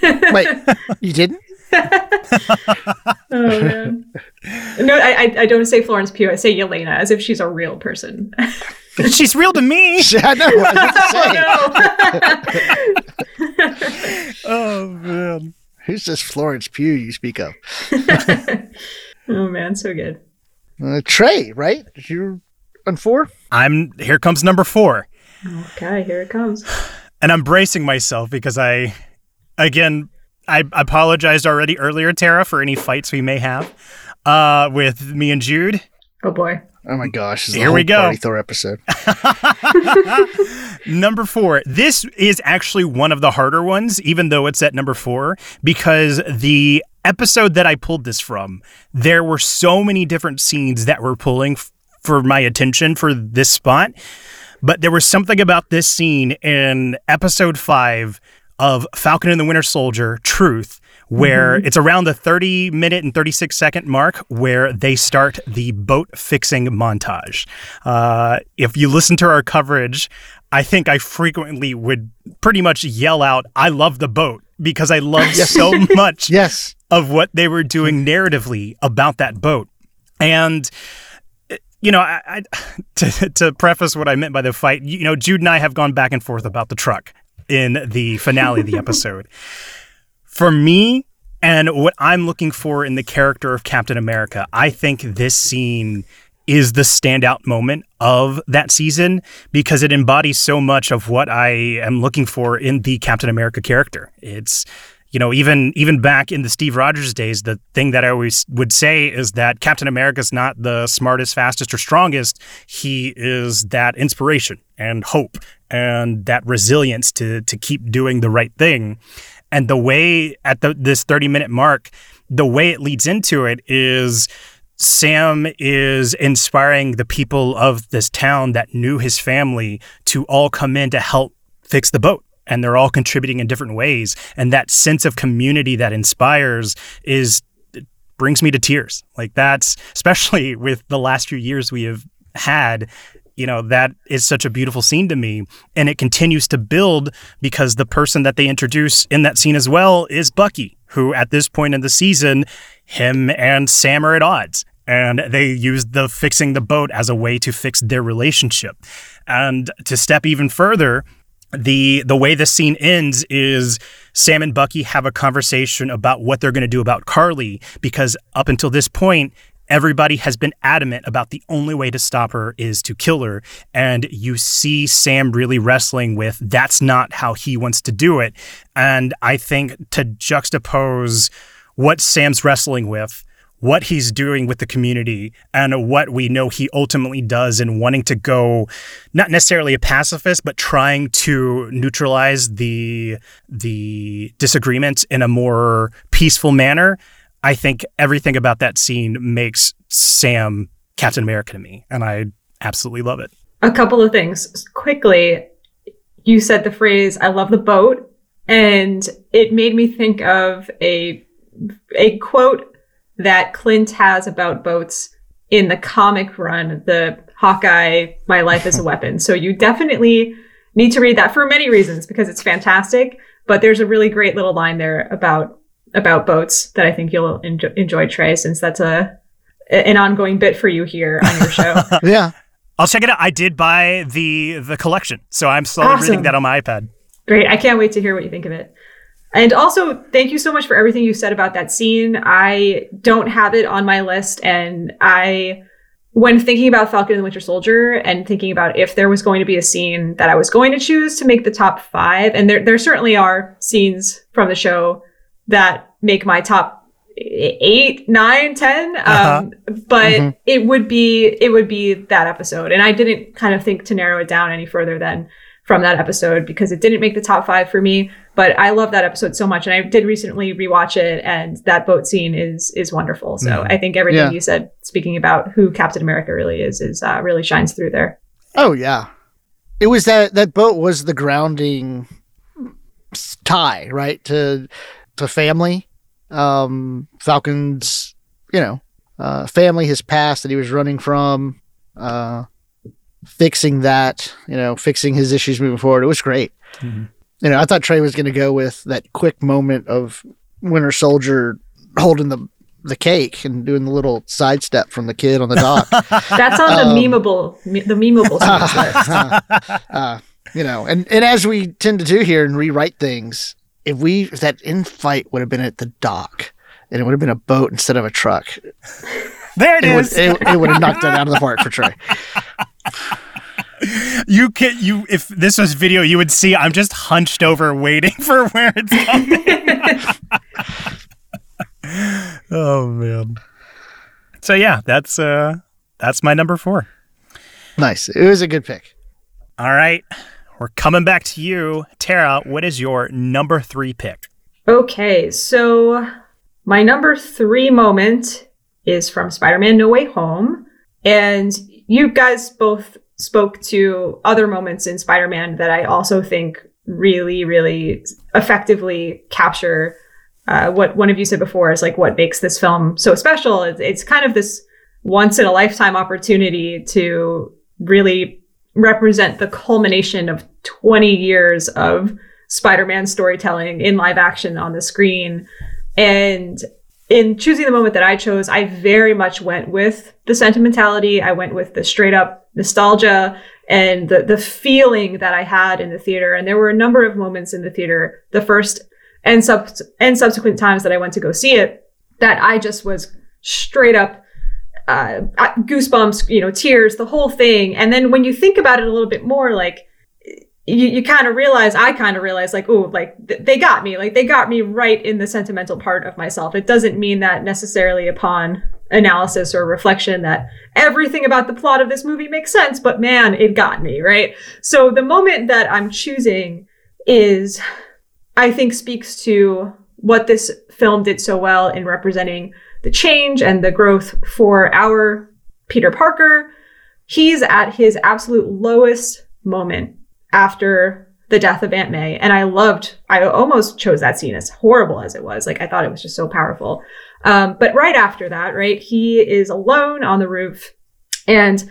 but wait, you didn't? oh man. no, I, I I don't say Florence Pugh. I say Yelena as if she's a real person. She's real to me. I know. I was gonna say. Oh man. Who's this Florence Pugh you speak of? oh man, so good. Uh, Trey, right? Did you on four? I'm here comes number 4. Okay, here it comes. And I'm bracing myself because I again I apologized already earlier, Tara, for any fights we may have uh, with me and Jude. Oh boy. Oh my gosh! This is the Here we go. Party Thor episode. Number four. This is actually one of the harder ones, even though it's at number four, because the episode that I pulled this from, there were so many different scenes that were pulling f- for my attention for this spot. But there was something about this scene in episode five of Falcon and the Winter Soldier, Truth, where it's around the 30 minute and 36 second mark where they start the boat fixing montage. Uh, if you listen to our coverage, I think I frequently would pretty much yell out, I love the boat because I love so much Yes. of what they were doing narratively about that boat. And you know, I, I to, to preface what I meant by the fight, you know, Jude and I have gone back and forth about the truck in the finale of the episode. For me, and what I'm looking for in the character of Captain America, I think this scene is the standout moment of that season because it embodies so much of what I am looking for in the Captain America character. It's you know, even even back in the Steve Rogers days, the thing that I always would say is that Captain America's not the smartest, fastest, or strongest. He is that inspiration and hope and that resilience to to keep doing the right thing. And the way at the this 30 minute mark, the way it leads into it is Sam is inspiring the people of this town that knew his family to all come in to help fix the boat. And they're all contributing in different ways. And that sense of community that inspires is brings me to tears. Like that's especially with the last few years we have had you know that is such a beautiful scene to me and it continues to build because the person that they introduce in that scene as well is bucky who at this point in the season him and sam are at odds and they use the fixing the boat as a way to fix their relationship and to step even further the the way the scene ends is Sam and Bucky have a conversation about what they're going to do about Karli because up until this point everybody has been adamant about the only way to stop her is to kill her. And you see Sam really wrestling with that's not how he wants to do it. And I think to juxtapose what Sam's wrestling with what he's doing with the community and what we know he ultimately does in wanting to go not necessarily a pacifist but trying to neutralize the the disagreements in a more peaceful manner i think everything about that scene makes sam captain america to me and i absolutely love it A couple of things quickly. You said the phrase "I love the boat," and it made me think of a a quote that Clint has about boats in the comic run, the Hawkeye "My Life as a Weapon." So you definitely need to read that for many reasons because it's fantastic. But there's a really great little line there about about boats that I think you'll enjoy, enjoy Trey, since that's a an ongoing bit for you here on your show. Yeah. i'll check it out i did buy the the collection so i'm slowly Awesome. reading that on my ipad Great. I can't wait to hear what you think of it. And also, thank you so much for everything you said about that scene. I don't have it on my list. And I, when thinking about Falcon and the Winter Soldier and thinking about if there was going to be a scene that I was going to choose to make the top five, and there, there certainly are scenes from the show that make my top eight, nine, ten. Uh-huh. Um, but Mhm. it would be it would be that episode, and I didn't kind of think to narrow it down any further than from that episode because it didn't make the top five for me. But I love that episode so much, and I did recently rewatch it, and that boat scene is is wonderful. So Mhm. I think everything Yeah. you said, speaking about who Captain America really is, is uh, really shines through there. Oh yeah. It was that that boat was the grounding tie, right? To to family. Um Falcon's, you know, uh family his past that he was running from, uh fixing that, you know, fixing his issues moving forward. It was great. Mhm. You know, I thought Trey was gonna go with that quick moment of Winter Soldier holding the the cake and doing the little sidestep from the kid on the dock. That's on Um, the memeable, me- the memeable scenes list. uh, you know, and, and as we tend to do here and rewrite things, if we if that in fight would have been at the dock and it would have been a boat instead of a truck, There it it would it, it would have knocked it out of the park for Trey. you can you if this was video, you would see I'm just hunched over waiting for where it's coming. oh man. So yeah, that's uh that's my number four. Nice. It was a good pick. All right. We're coming back to you. Tara, what is your number three pick? Okay, so my number three moment is from Spider Man No Way Home. And you guys both spoke to other moments in Spider Man that I also think really, really effectively capture uh, what one of you said before is like what makes this film so special. It's, it's kind of this once in a lifetime opportunity to really represent the culmination of 20 years of Spider-Man storytelling in live action on the screen. And in choosing the moment that I chose, I very much went with the sentimentality. I went with the straight up nostalgia and the the feeling that I had in the theater. And there were a number of moments in the theater, the first and sub and subsequent times that I went to go see it, that I just was straight up uh, goosebumps, you know, tears, the whole thing. And then when you think about it a little bit more, like you, you kind of realize, I kind of realize, like, oh, like th- they got me, like they got me right in the sentimental part of myself. It doesn't mean that necessarily upon analysis or reflection that everything about the plot of this movie makes sense, but man, it got me, right? So the moment that I'm choosing is, I think, speaks to what this film did so well in representing the change and the growth for our Peter Parker. He's at his absolute lowest moment after the death of Aunt May. And I loved, I almost chose that scene as horrible as it was. Like, I thought it was just so powerful. Um, but right after that, right, he is alone on the roof and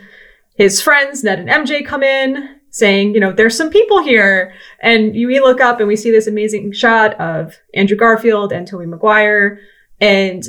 his friends, Ned and MJ, come in saying, you know, there's some people here. And we look up and we see this amazing shot of Andrew Garfield and Tobey Maguire. And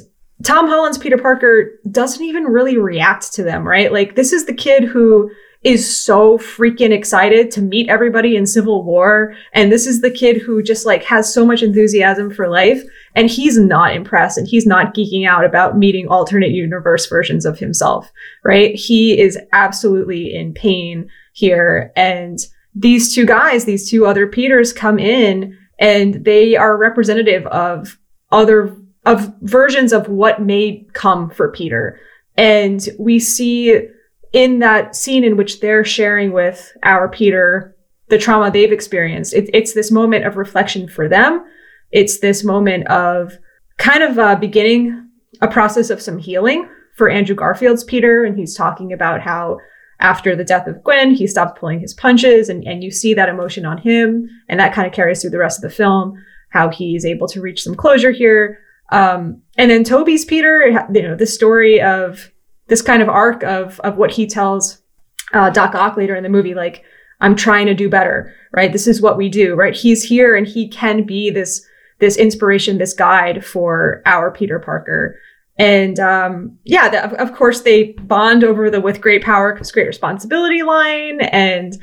Tom Holland's Peter Parker doesn't even really react to them, right? Like, this is the kid who is so freaking excited to meet everybody in Civil War. And this is the kid who just like has so much enthusiasm for life. And he's not impressed and he's not geeking out about meeting alternate universe versions of himself, right? He is absolutely in pain here. And these two guys, these two other Peters come in and they are representative of other of versions of what may come for Peter. And we see in that scene in which they're sharing with our Peter the trauma they've experienced, it, it's this moment of reflection for them. It's this moment of kind of uh, beginning a process of some healing for Andrew Garfield's Peter. And he's talking about how after the death of Gwen, he stopped pulling his punches, and, and you see that emotion on him. And that kind of carries through the rest of the film, how he's able to reach some closure here. Um, and then Tobey's Peter, you know, the story of this kind of arc of of what he tells uh, Doc Ock later in the movie, like I'm trying to do better, right? This is what we do, right? He's here and he can be this this inspiration, this guide for our Peter Parker. And um, yeah, the, of, of course they bond over the with great power comes great responsibility line and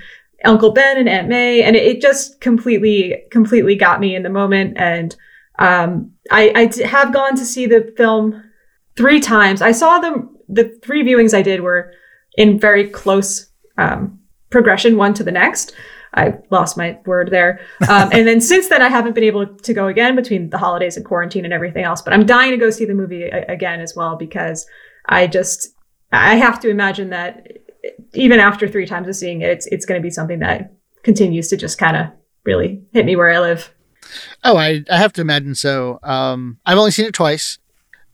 Uncle Ben and Aunt May, and it, it just completely completely got me in the moment. And um, I, I have gone to see the film three times. I saw them. The three viewings I did were in very close um, progression, one to the next. I lost my word there. Um, and then since then, I haven't been able to go again between the holidays and quarantine and everything else. But I'm dying to go see the movie a- again as well because I just I have to imagine that even after three times of seeing it, it's it's going to be something that continues to just kind of really hit me where I live. Oh, I, I have to imagine so. Um, I've only seen it twice.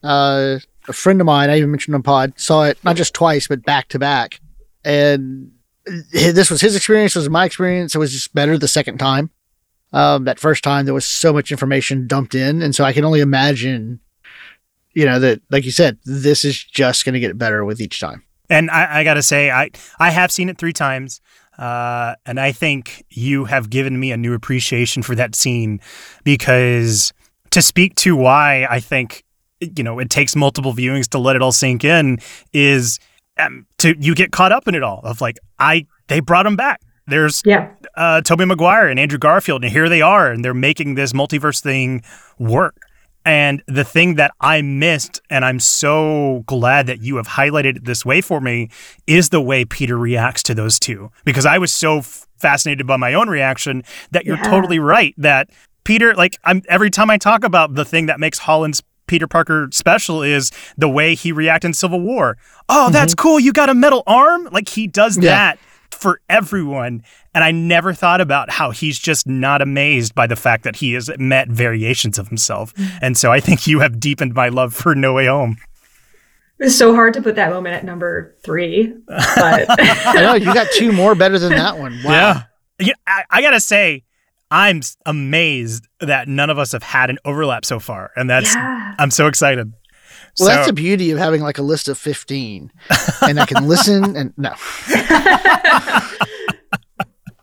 Uh, a friend of mine, I even mentioned on pod, saw it not just twice, but back to back. And this was his experience, this was my experience. It was just better the second time. Um, that first time, there was so much information dumped in. And so I can only imagine, you know, that, like you said, this is just going to get better with each time. And I, I got to say, I, I have seen it three times. Uh, and I think you have given me a new appreciation for that scene because to speak to why I think you know, it takes multiple viewings to let it all sink in is um, to you get caught up in it all of like I they brought him back. There's Yeah. uh, Tobey Maguire and Andrew Garfield, and here they are, and they're making this multiverse thing work. And the thing that I missed, and I'm so glad that you have highlighted it this way for me, is the way Peter reacts to those two. Because I was so f- fascinated by my own reaction that you're Yeah. totally right. That Peter, like, I'm every time I talk about the thing that makes Holland's Peter Parker special is the way he reacted in Civil War. Oh, that's mm-hmm. cool. You got a metal arm? Like he does Yeah. that for everyone. And I never thought about how he's just not amazed by the fact that he has met variations of himself. Mm-hmm. And so I think you have deepened my love for No Way Home. It's so hard to put that moment at number three, but I know you got two more better than that one. Wow. Yeah, I, I gotta say, I'm amazed that none of us have had an overlap so far, and that's yeah. I'm so excited. Well, that's the beauty of having like a list of 15 and I can listen and no.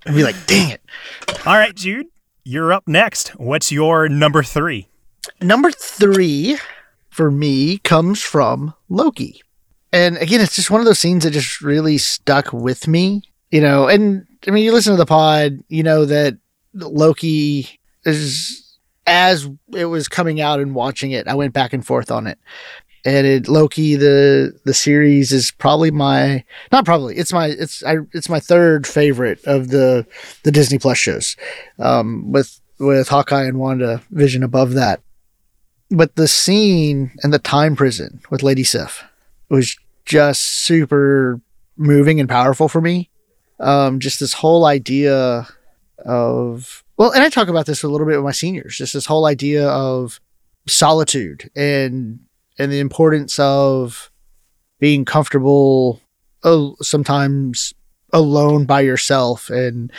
and be like, dang it. all right, Jude, you're up next. What's your number three? Number three for me comes from Loki. And again, it's just one of those scenes that just really stuck with me, you know. And I mean, you listen to the pod, you know that Loki is as it was coming out and watching it, I went back and forth on it. And it, Loki, the the series is probably my not probably it's my it's I, it's my third favorite of the the Disney Plus shows, um, with with Hawkeye and WandaVision above that but the scene in the time prison with Lady Sif was just super moving and powerful for me. Um, just this whole idea of well, and I talk about this a little bit with my seniors. Just this whole idea of solitude and and the importance of being comfortable, oh, sometimes alone by yourself and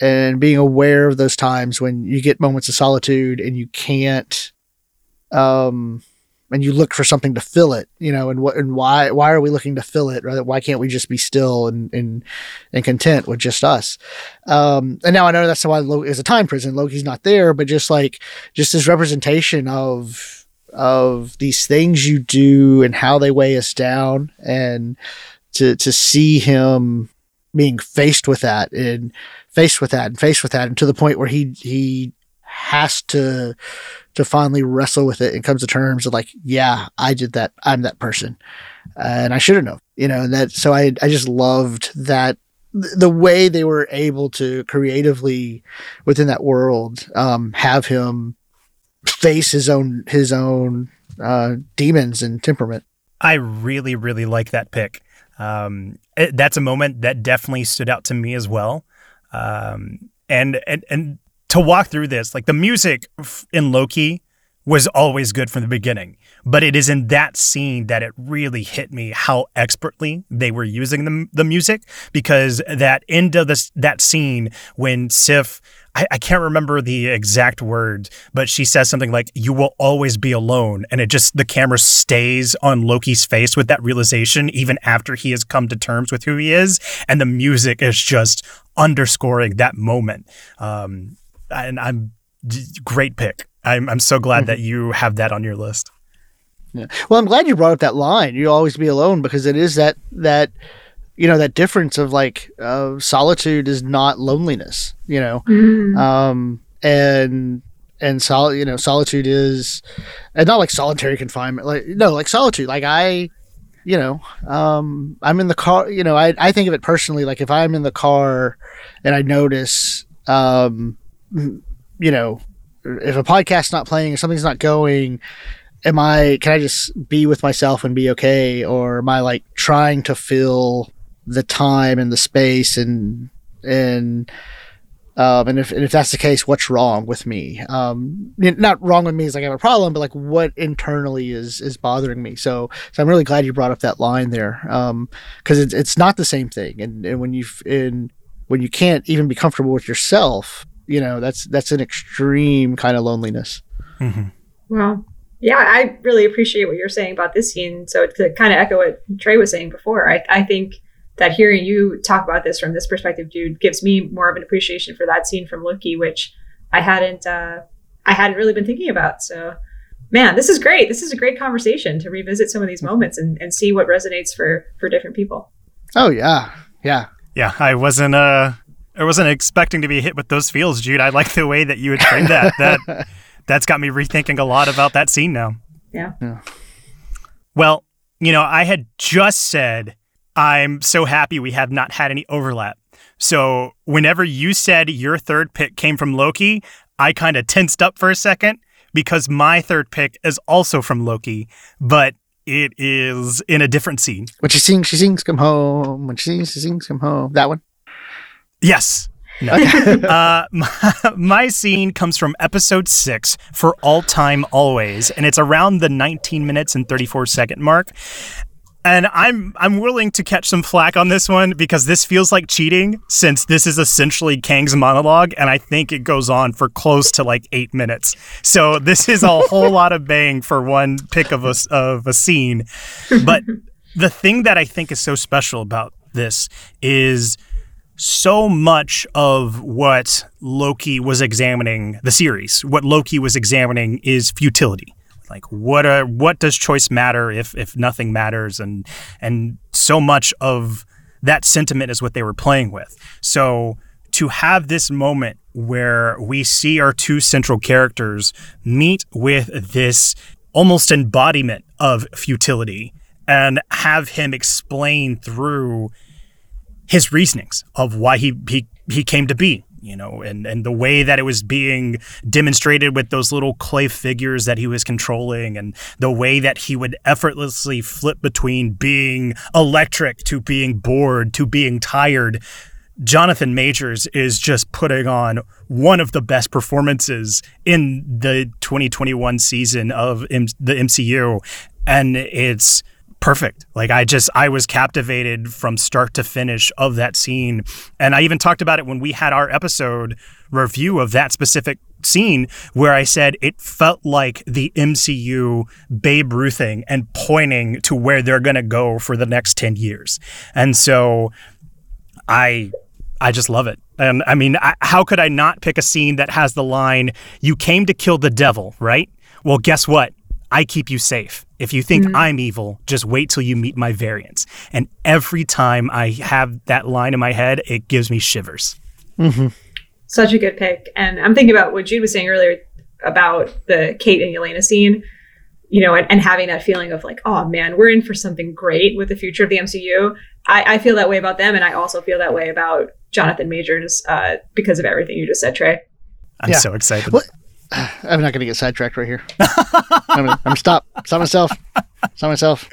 and being aware of those times when you get moments of solitude and you can't um and you look for something to fill it you know and what and why why are we looking to fill it? Rather why can't we just be still and and and content with just us? Um and now i know that's why loki is a time prison. Loki's not there but just like just this representation of of these things you do and how they weigh us down and to to see him being faced with that and faced with that and faced with that and to the point where he he has to to finally wrestle with it and comes to terms of like yeah i did that i'm that person and i should have known you know and that so i i just loved that the way they were able to creatively within that world um have him face his own his own uh demons and temperament I really, really like that pick. Um, it- that's a moment that definitely stood out to me as well. Um, and and and to walk through this, like the music in Loki was always good from the beginning, but it is in that scene that it really hit me how expertly they were using the the music because that end of this that scene when Sif. I, I can't remember the exact words, but she says something like, You will always be alone. And it just, the camera stays on Loki's face with that realization, even after he has come to terms with who he is. And the music is just underscoring that moment. Um, and I'm great pick. I'm, I'm so glad that you have that on your list. Yeah. Well, I'm glad you brought up that line. You always be alone because it is that that you know that difference of like uh, solitude is not loneliness. You know, Mm. um, and and sol you know solitude is and not like solitary confinement. Like no, like solitude. Like I, you know, um, I'm in the car. You know, I I think of it personally. Like if I'm in the car and I notice, um, you know, if a podcast's not playing or something's not going am I can I just be with myself and be okay? Or am I like trying to fill the time and the space and and um and if and if that's the case what's wrong with me? Um not wrong with me is like I have a problem but like what internally is is bothering me? So so I'm really glad you brought up that line there um cuz it's it's not the same thing. And and when you've in when you can't even be comfortable with yourself you know that's that's an extreme kind of loneliness Well, yeah, I really appreciate what you're saying about this scene. So to kind of echo what Trey was saying before, I, I think that hearing you talk about this from this perspective, dude, gives me more of an appreciation for that scene from Loki, which I hadn't, uh, I hadn't really been thinking about. So man, this is great. This is a great conversation to revisit some of these moments and, and see what resonates for for different people. Oh yeah, yeah, yeah. I wasn't uh, I wasn't expecting to be hit with those feels, Jude. I like the way that you had framed that. That that's got me rethinking a lot about that scene now. Yeah. yeah. Well, you know, I had just said I'm so happy we have not had any overlap. So whenever you said your third pick came from Loki, I kind of tensed up for a second because my third pick is also from Loki, but it is in a different scene. When she sings, she sings, come home. When she sings, she sings, come home. That one? Yes. No. uh, my, my, scene comes from episode six for All Time Always, and it's around the 19 minutes and 34 second mark. And I'm I'm willing to catch some flack on this one because this feels like cheating since this is essentially Kang's monologue and I think it goes on for close to like 8 minutes. So this is a whole lot of bang for one pick of a of a scene. But the thing that I think is so special about this is so much of what Loki was examining the series, what Loki was examining is futility. Like what are what does choice matter if if nothing matters? And and so much of that sentiment is what they were playing with. So to have this moment where we see our two central characters meet with this almost embodiment of futility and have him explain through his reasonings of why he he, he came to be you know, and, and the way that it was being demonstrated with those little clay figures that he was controlling, and the way that he would effortlessly flip between being electric to being bored to being tired. Jonathan Majors is just putting on one of the best performances in the 2021 season of M- the MCU. And it's perfect. Like I just I was captivated from start to finish of that scene. And I even talked about it when we had our episode review of that specific scene where I said it felt like the MCU Babe Ruthing and pointing to where they're going to go for the next 10 years. And so I I just love it. And I mean, I, how could I not pick a scene that has the line, You came to kill the devil, right? Well, guess what? I keep you safe. If you think mm-hmm. I'm evil, just wait till you meet my variants. And every time I have that line in my head, it gives me shivers. Mm-hmm. Such a good pick. And I'm thinking about what Jude was saying earlier about the Kate and Yelena scene, you know, and, and having that feeling of like, oh man, we're in for something great with the future of the MCU. I, I feel that way about them. And I also feel that way about Jonathan Majors uh, because of everything you just said, Trey. I'm yeah. so excited. Well, I'm not going to get sidetracked right here. I'm going to stop. Stop myself. Stop myself.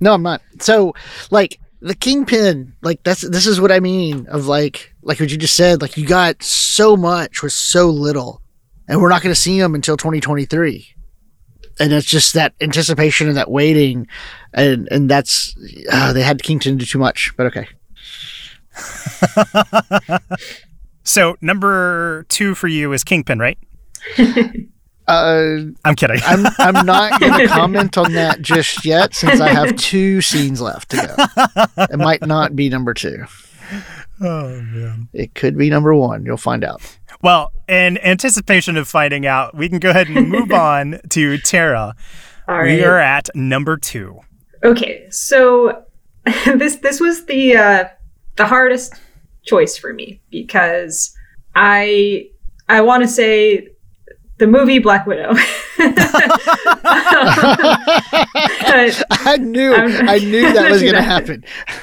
No, I'm not. So, like, the kingpin, like, that's, this is what I mean of like, like what you just said, like, you got so much with so little, and we're not going to see him until 2023. And it's just that anticipation and that waiting. And, and that's, uh, they had Kingpin do too much, but okay. So number two for you is Kingpin, right? Uh, I'm kidding. I'm I'm not going to comment on that just yet, since I have two scenes left to go. It might not be number two. Oh man, it could be number one. You'll find out. Well, in anticipation of finding out, we can go ahead and move on to Tara. All right. We are at number two. Okay, so this this was the uh, the hardest choice for me because I I want to say the movie Black Widow. I knew I'm, I knew that was going to happen.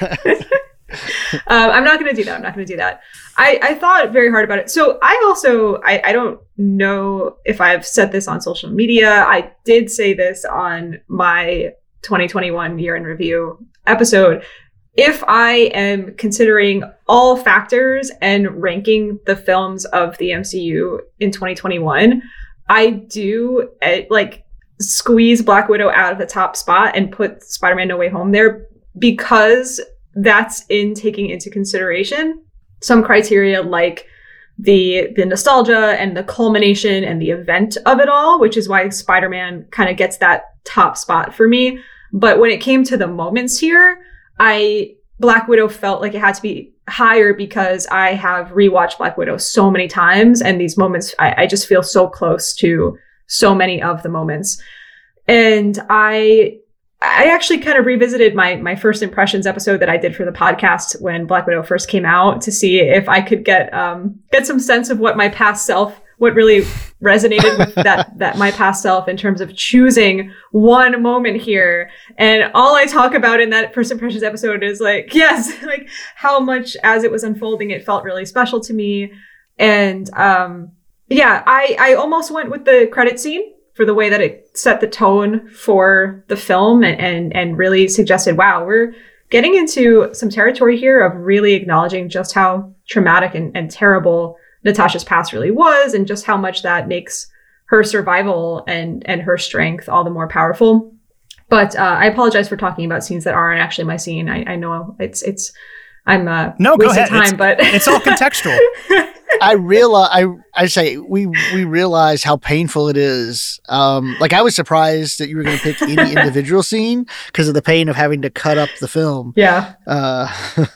um, I'm not going to do that. I'm not going to do that. I, I thought very hard about it. So I also I, I don't know if I've said this on social media. I did say this on my 2021 year in review episode if I am considering all factors and ranking the films of the MCU in 2021, I do uh, like squeeze Black Widow out of the top spot and put Spider Man No Way Home there because that's in taking into consideration some criteria like the the nostalgia and the culmination and the event of it all, which is why Spider Man kind of gets that top spot for me. But when it came to the moments here, I Black Widow felt like it had to be higher because I have rewatched Black Widow so many times, and these moments I, I just feel so close to so many of the moments. And I I actually kind of revisited my my first impressions episode that I did for the podcast when Black Widow first came out to see if I could get um get some sense of what my past self what really resonated with that that my past self in terms of choosing one moment here. And all i talk about in that first impressions episode is like yes like how much as it was unfolding it felt really special to me. And um yeah i i almost went with the credit scene for the way that it set the tone for the film and and, and really suggested wow we're getting into some territory here of really acknowledging just how traumatic and, and terrible Natasha's past really was and just how much that makes her survival and and her strength all the more powerful. But uh, I apologize for talking about scenes that aren't actually my scene. I, I know it's it's I'm uh, no go ahead. Time, it's, but it's all contextual. I realize I I say we we realize how painful it is. Um, like I was surprised that you were going to pick any individual scene because of the pain of having to cut up the film. Yeah. Uh,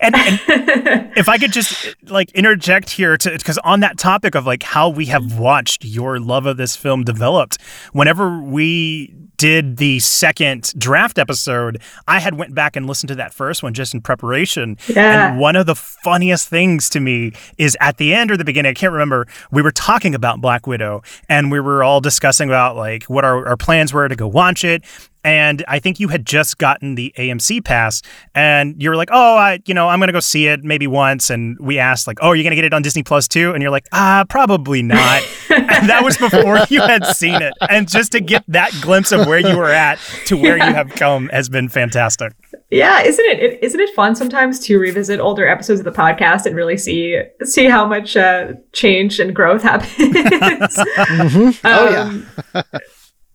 and, and if I could just like interject here to because on that topic of like how we have watched your love of this film developed, whenever we did the second draft episode, I had went back and listened to that first one just in preparation. Yeah. And one of the funniest things to me is at the end or the beginning, I can't remember, we were talking about Black Widow and we were all discussing about like what our, our plans were to go watch it and I think you had just gotten the AMC pass, and you were like, "Oh, I, you know, I'm gonna go see it maybe once." And we asked, like, "Oh, are you gonna get it on Disney Plus too?" And you're like, "Ah, probably not." and that was before you had seen it, and just to get that glimpse of where you were at to where yeah. you have come has been fantastic. Yeah, isn't it? Isn't it fun sometimes to revisit older episodes of the podcast and really see see how much uh, change and growth happens? mm-hmm. Oh um, yeah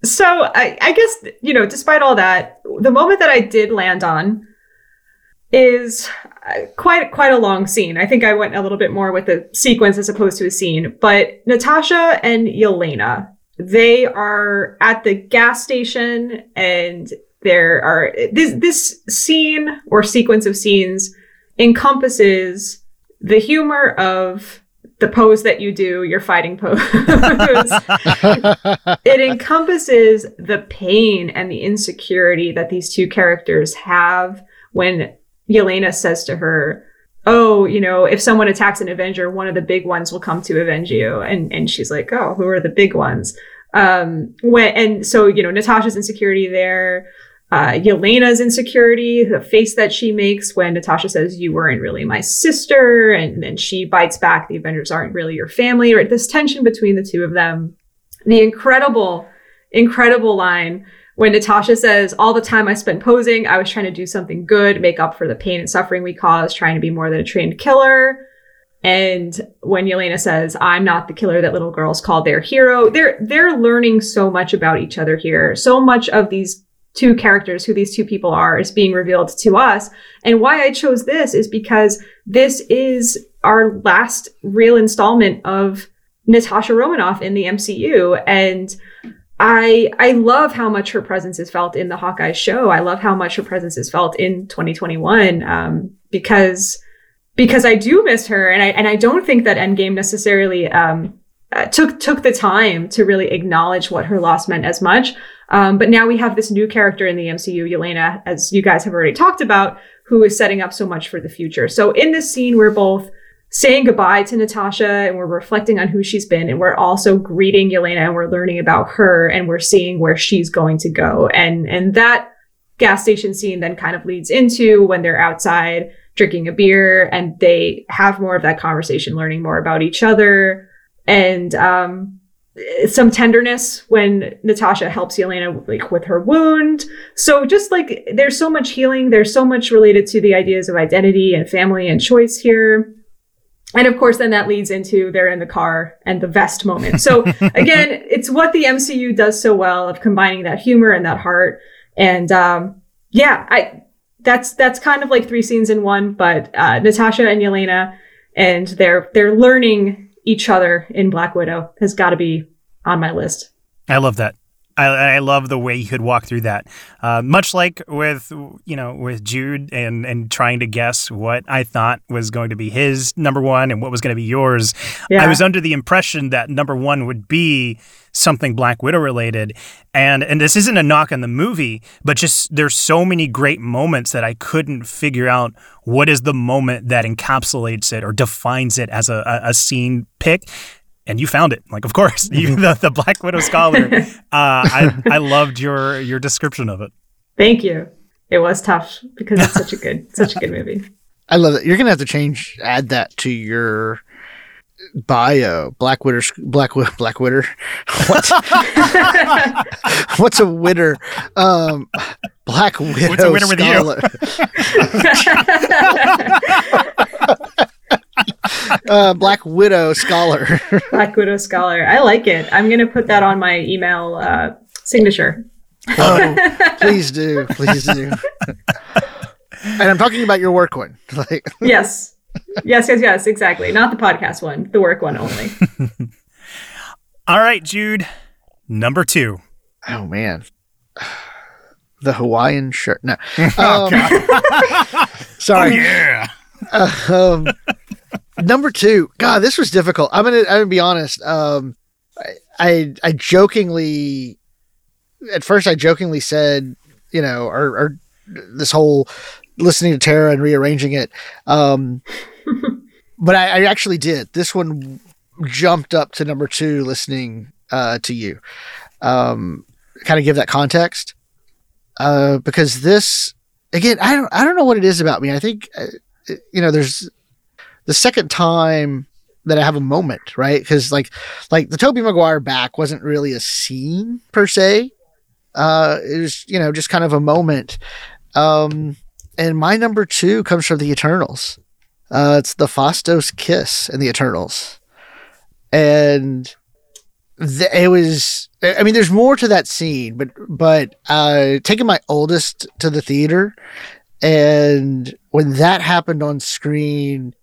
so I, I guess you know despite all that the moment that i did land on is quite quite a long scene i think i went a little bit more with a sequence as opposed to a scene but natasha and yelena they are at the gas station and there are this this scene or sequence of scenes encompasses the humor of the pose that you do, your fighting pose. it encompasses the pain and the insecurity that these two characters have when Yelena says to her, Oh, you know, if someone attacks an Avenger, one of the big ones will come to avenge you. And and she's like, Oh, who are the big ones? Um when and so, you know, Natasha's insecurity there, uh, Yelena's insecurity, the face that she makes when Natasha says, You weren't really my sister. And then she bites back, The Avengers aren't really your family, right? This tension between the two of them. The incredible, incredible line when Natasha says, All the time I spent posing, I was trying to do something good, make up for the pain and suffering we caused, trying to be more than a trained killer. And when Yelena says, I'm not the killer that little girls call their hero, they're they're learning so much about each other here. So much of these two characters, who these two people are, is being revealed to us. And why I chose this is because this is our last real installment of Natasha Romanoff in the MCU. And I I love how much her presence is felt in the Hawkeye show. I love how much her presence is felt in 2021 um, because because I do miss her, and I and I don't think that Endgame necessarily um, uh, took took the time to really acknowledge what her loss meant as much. Um, but now we have this new character in the MCU, Yelena, as you guys have already talked about, who is setting up so much for the future. So in this scene, we're both saying goodbye to Natasha and we're reflecting on who she's been and we're also greeting Yelena and we're learning about her and we're seeing where she's going to go. And and that gas station scene then kind of leads into when they're outside drinking a beer and they have more of that conversation, learning more about each other. And um some tenderness when Natasha helps Yelena like with her wound. So just like there's so much healing, there's so much related to the ideas of identity and family and choice here. And of course, then that leads into they're in the car and the vest moment. So again, it's what the MCU does so well of combining that humor and that heart. And um, yeah, I that's that's kind of like three scenes in one. But uh, Natasha and Yelena, and they're they're learning each other in Black Widow has got to be on my list. I love that. I, I love the way you could walk through that. Uh, much like with you know with Jude and and trying to guess what I thought was going to be his number one and what was going to be yours. Yeah. I was under the impression that number one would be something Black Widow related, and and this isn't a knock on the movie, but just there's so many great moments that I couldn't figure out what is the moment that encapsulates it or defines it as a, a, a scene pick and you found it. Like, of course, you the, the Black Widow scholar. Uh, I I loved your your description of it. Thank you. It was tough because it's such a good such a good movie. I love it. You're gonna have to change, add that to your bio. Black Widow, Black Wi- Black Widow. What's what's a widder? Um, Black Widow. What's a widder with you? Scholar. uh, Black Widow scholar. Black Widow Scholar. I like it. I'm gonna put that on my email uh, signature. oh, please do, please do. and I'm talking about your work one. Like, Yes. Yes, yes, yes, exactly. Not the podcast one, the work one only. All right, Jude, number two. oh man, the Hawaiian shirt. No, Oh, um, sorry. yeah. um, number two. God, this was difficult. I'm gonna. I'm gonna be honest. Um, I, I, I jokingly, at first, I jokingly said, you know, or, or this whole listening to Tara and rearranging it. Um, but I, I actually did. This one jumped up to number two, listening uh, to you. Um, kind of give that context, uh, because this again, I don't, I don't know what it is about me. I think. Uh, you know, there's the second time that I have a moment, right? Because like, like the Tobey Maguire back wasn't really a scene per se. Uh, it was, you know, just kind of a moment. Um, and my number two comes from the Eternals. Uh, it's the Phastos kiss in the Eternals, and th- it was. I mean, there's more to that scene, but but uh, taking my oldest to the theater and when that happened on screen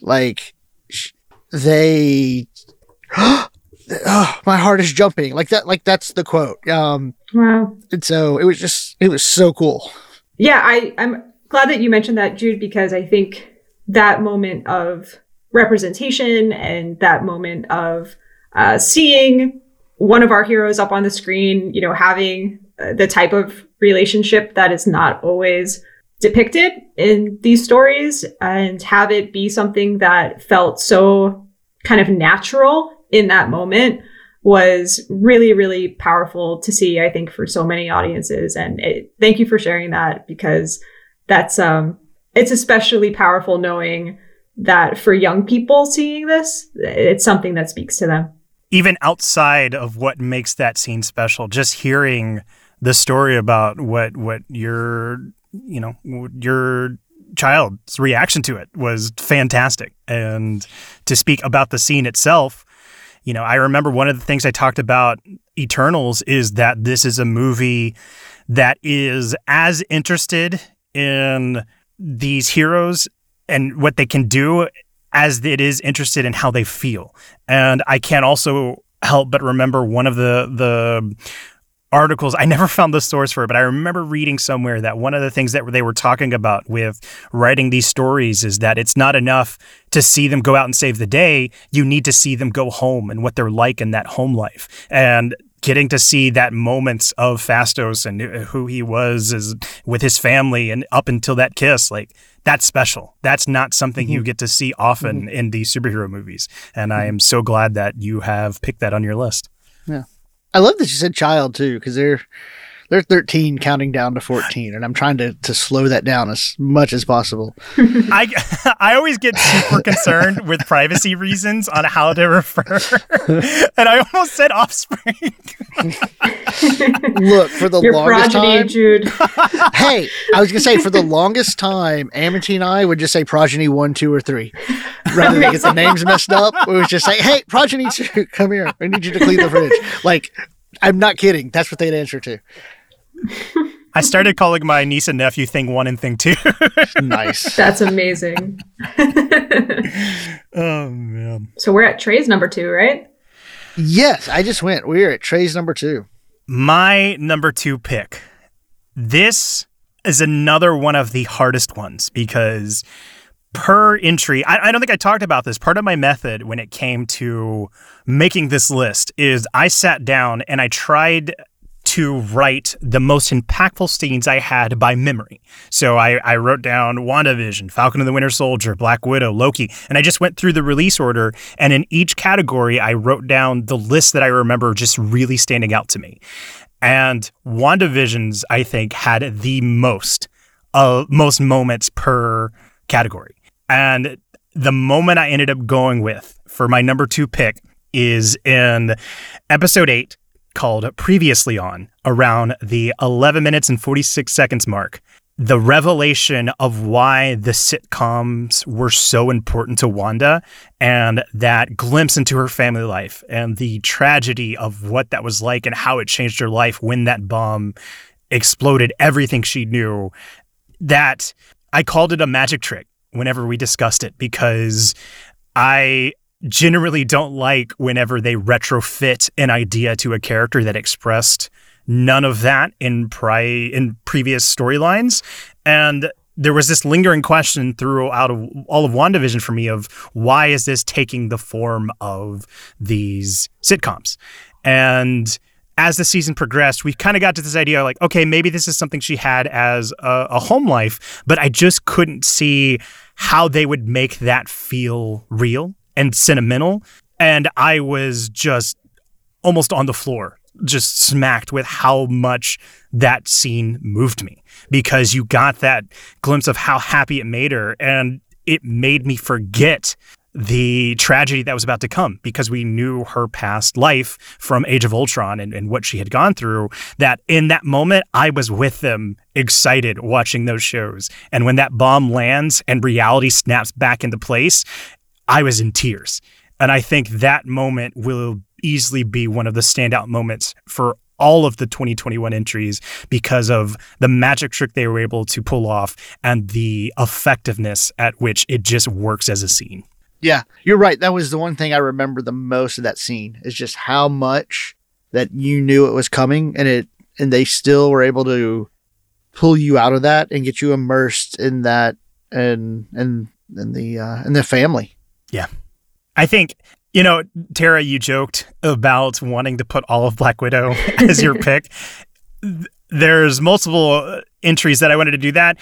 like sh- they oh, my heart is jumping. Like that like that's the quote. Um Wow. and so it was just it was so cool. Yeah, I, I'm glad that you mentioned that, Jude, because I think that moment of representation and that moment of uh, seeing one of our heroes up on the screen, you know, having uh, the type of relationship that is not always depicted in these stories and have it be something that felt so kind of natural in that moment was really really powerful to see i think for so many audiences. And it, thank you for sharing that because that's um it's especially powerful knowing that for young people seeing this it's something that speaks to them. Even outside of what makes that scene special, just hearing the story about what what your you know your child's reaction to it was fantastic, and to speak about the scene itself. You know, I remember one of the things I talked about Eternals is that this is a movie that is as interested in these heroes and what they can do as it is interested in how they feel. And I can't also help but remember one of the the articles I never found the source for it, but I remember reading somewhere that one of the things that they were talking about with writing these stories is that it's not enough to see them go out and save the day. You need to see them go home and what they're like in that home life. And getting to see that moments of Phastos and who he was is with his family and up until that kiss, like that's special. That's not something you mm-hmm. get to see often mm-hmm. in these superhero movies. And I mm-hmm. am so glad that you have picked that on your list. I love that you said child too because they're they're 13 counting down to 14 and i'm trying to to slow that down as much as possible. I I always get super concerned with privacy reasons on how to refer, and I almost said offspring. look for the your longest progeny time jude. Hey i was gonna say for the longest time amity and i would just say progeny one two or three. Rather than get the names messed up we would just say hey progeny two come here. I need you to clean the fridge. Like i'm not kidding. That's what they'd answer to I started calling my niece and nephew thing one and thing two. nice that's amazing oh man. so we're at trey's number two right yes i just went we're at trey's number two My number two pick. This is another one of the hardest ones because per entry, I, I, don't think I talked about this. Part of my method when it came to making this list is I sat down and I tried to write the most impactful scenes I had by memory. So I, I wrote down WandaVision, Falcon and the Winter Soldier, Black Widow, Loki, and I just went through the release order. And in each category, I wrote down the list that I remember just really standing out to me. And WandaVision's, I think, had the most, uh, most moments per category. And the moment I ended up going with for my number two pick is in episode eight called Previously On, around the 11 minutes and 46 seconds mark. The revelation of why the sitcoms were so important to Wanda and that glimpse into her family life and the tragedy of what that was like and how it changed her life when that bomb exploded everything she knew. That I called it a magic trick whenever we discussed it because I generally don't like whenever they retrofit an idea to a character that expressed none of that in pri- in previous storylines. And there was this lingering question throughout of all of WandaVision for me of why is this taking the form of these sitcoms? And as the season progressed, we kind of got to this idea like, okay, maybe this is something she had as a, a, home life, but I just couldn't see how they would make that feel real and sentimental. And I was just almost on the floor, just smacked with how much that scene moved me because you got that glimpse of how happy it made her. And it made me forget the tragedy that was about to come because we knew her past life from Age of Ultron and, and what she had gone through. That in that moment, I was with them, excited watching those shows. And when that bomb lands and reality snaps back into place, I was in tears. And I think that moment will easily be one of the standout moments for all of the 2021 entries because of the magic trick they were able to pull off and the effectiveness at which it just works as a scene. Yeah, you're right. That was the one thing I remember the most of that scene is just how much that you knew it was coming and it and they still were able to pull you out of that and get you immersed in that and and in the uh in the family. Yeah. I think you know, Tara, you joked about wanting to put all of Black Widow as your pick. There's multiple uh, entries that I wanted to do that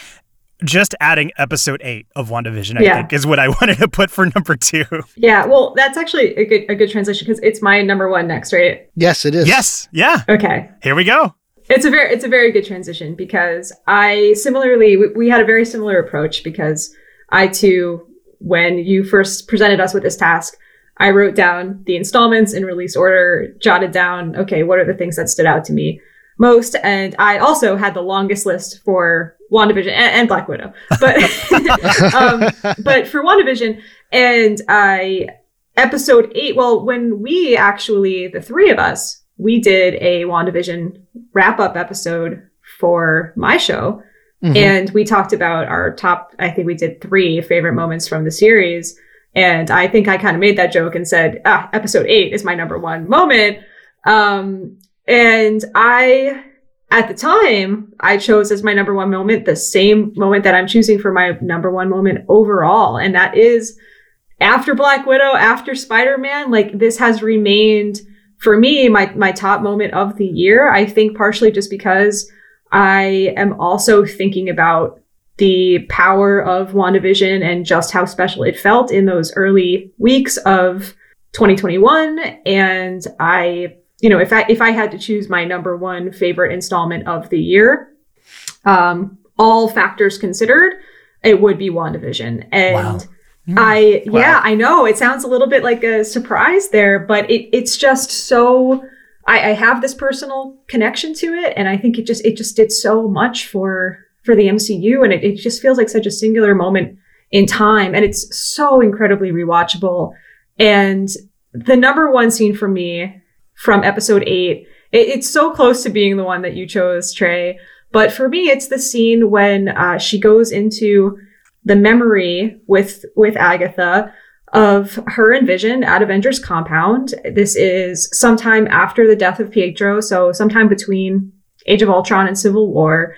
just adding episode eight of WandaVision, I yeah. think, is what I wanted to put for number two. Yeah, well, that's actually a good a good transition because it's my number one next, right? Yes, it is. Yes, yeah. Okay. Here we go. It's a very it's a very good transition because I similarly we, we had a very similar approach because I too, when you first presented us with this task, I wrote down the installments in release order, jotted down, okay, what are the things that stood out to me most, and I also had the longest list for WandaVision and, and Black Widow. But um, but for WandaVision and I episode eight, well, when we actually the three of us, we did a WandaVision wrap up episode for my show. Mm-hmm. And we talked about our top, I think we did three favorite moments from the series. And I think I kind of made that joke and said, ah, episode eight is my number one moment. Um, and I at the time, I chose as my number one moment the same moment that I'm choosing for my number one moment overall. And that is after Black Widow, after Spider Man. Like, this has remained for me my, my top moment of the year. I think partially just because I am also thinking about the power of WandaVision and just how special it felt in those early weeks of 2021. And I you know, if I if I had to choose my number one favorite installment of the year, um, all factors considered, it would be WandaVision. And wow. Mm. I wow. yeah, I know it sounds a little bit like a surprise there, but it it's just so I, I have this personal connection to it, and I think it just it just did so much for for the MCU, and it, it just feels like such a singular moment in time, and it's so incredibly rewatchable. And the number one scene for me from episode eight. It, it's so close to being the one that you chose, Trey. But for me, it's the scene when uh, she goes into the memory with with Agatha of her and Vision at Avengers Compound. This is sometime after the death of Pietro, so sometime between Age of Ultron and Civil War.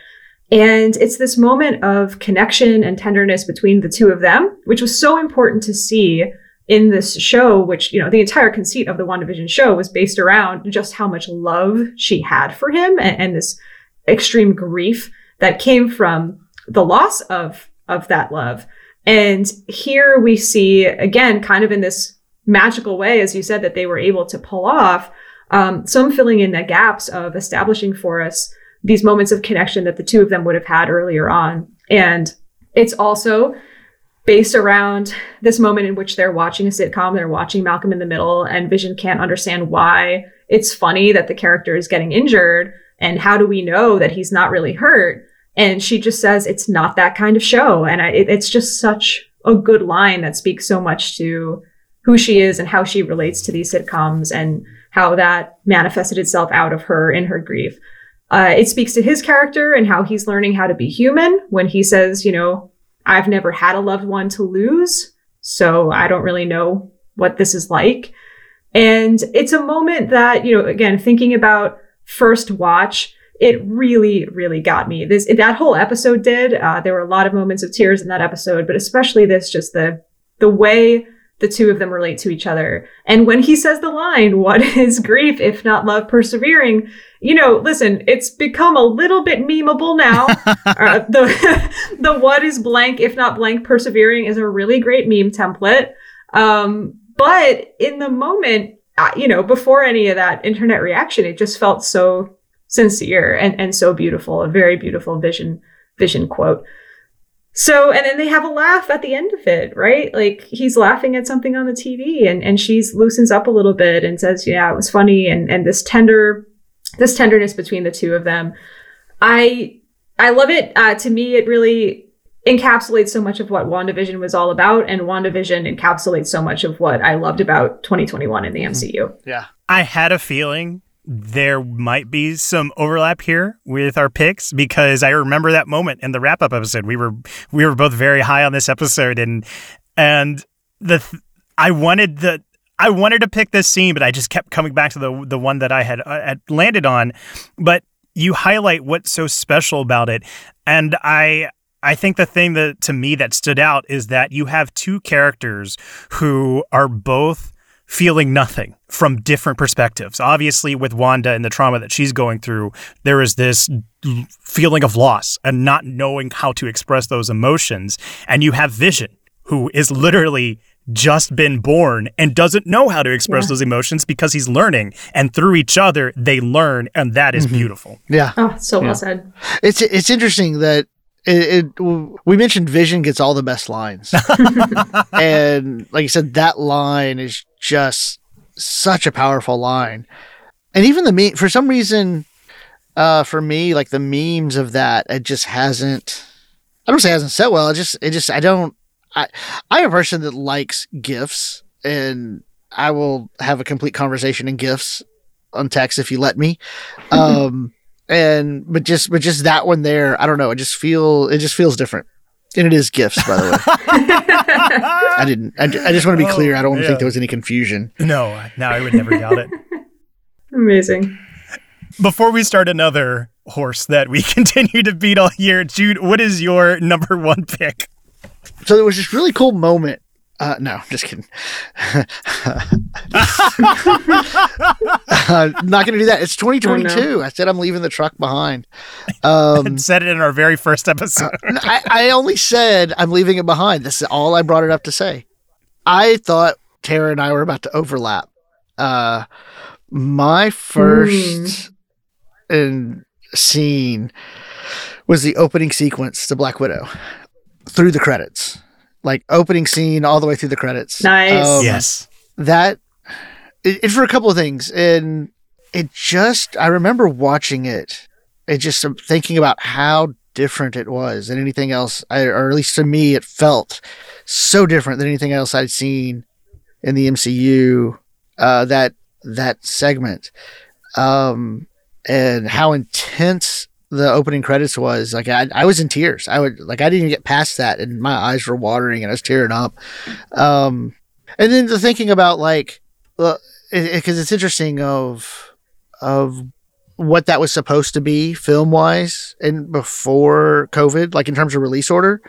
And it's this moment of connection and tenderness between the two of them, which was so important to see in this show, which, you know, the entire conceit of the WandaVision show was based around just how much love she had for him and, and this extreme grief that came from the loss of, of that love. And here we see, again, kind of in this magical way, as you said, that they were able to pull off um, some filling in the gaps of establishing for us these moments of connection that the two of them would have had earlier on. And it's also based around this moment in which they're watching a sitcom, they're watching Malcolm in the Middle, and Vision can't understand why it's funny that the character is getting injured. And how do we know that he's not really hurt? And she just says, it's not that kind of show. And I, it, it's just such a good line that speaks so much to who she is and how she relates to these sitcoms and how that manifested itself out of her in her grief. Uh, it speaks to his character and how he's learning how to be human when he says, you know, I've never had a loved one to lose, so I don't really know what this is like. And it's a moment that, you know, again, thinking about first watch, it really, really got me. This that whole episode did. Uh, there were a lot of moments of tears in that episode, but especially this, just the the way the two of them relate to each other. And when he says the line, "What is grief if not love persevering?" You know, listen, it's become a little bit memeable now. uh, the the "What is blank if not blank persevering" is a really great meme template. Um, but in the moment, uh, you know, before any of that internet reaction, it just felt so sincere and, and so beautiful, a very beautiful vision vision quote. So, and then they have a laugh at the end of it, right? Like he's laughing at something on the TV and, and she's loosens up a little bit and says, yeah, it was funny. And, and this tender, this tenderness between the two of them. I, I love it. Uh, to me, it really encapsulates so much of what WandaVision was all about. And WandaVision encapsulates so much of what I loved about 2021 in the MCU. Yeah. I had a feeling there might be some overlap here with our picks because I remember that moment in the wrap up episode. We were we were both very high on this episode and and the th- I wanted the I wanted to pick this scene, but I just kept coming back to the the one that I had, uh, had landed on. But you highlight what's so special about it, and I I think the thing that to me that stood out is that you have two characters who are both feeling nothing from different perspectives. Obviously, with Wanda and the trauma that she's going through, there is this feeling of loss and not knowing how to express those emotions. And you have Vision, who is literally just been born and doesn't know how to express yeah. those emotions because he's learning and through each other they learn and that is mm-hmm. beautiful yeah oh so yeah. well said it's it's interesting that it, it, we mentioned Vision gets all the best lines, and like you said, that line is just such a powerful line. And even the me for some reason, uh, for me, like the memes of that, it just hasn't. I don't say it hasn't set well. It just, it just, I don't. I, I'm a person that likes gifs, and I will have a complete conversation in gifs on text if you let me. Um, and but just but just that one there, I don't know. It just feel it just feels different. And it is gifts, by the way. I didn't. I, I, just want to be clear. I don't yeah. think oh, there was any confusion. No, no, I would never doubt it. Amazing. Before we start another horse that we continue to beat all year, Jude, what is your number one pick? So there was this really cool moment uh, no, I'm just kidding. uh, not going to do that. It's 2022. Oh, no. I said I'm leaving the truck behind. Um, said it in our very first episode. uh, I, I, only said I'm leaving it behind. This is all I brought it up to say. I thought Tara and I were about to overlap. Uh, my first mm. scene was the opening sequence to Black Widow through the credits like opening scene all the way through the credits. Nice. Um, yes. That it, it, for a couple of things, and it just I remember watching it. It just I'm thinking about how different it was than anything else, I, or at least to me, it felt so different than anything else I'd seen in the MCU. Uh, that that segment, um, and how intense the opening credits was like I, I was in tears. I would like i didn't even get past that and my eyes were watering and i was tearing up. Um and then the thinking about like, because it, it, it's interesting of of what that was supposed to be film wise and before COVID, like in terms of release order,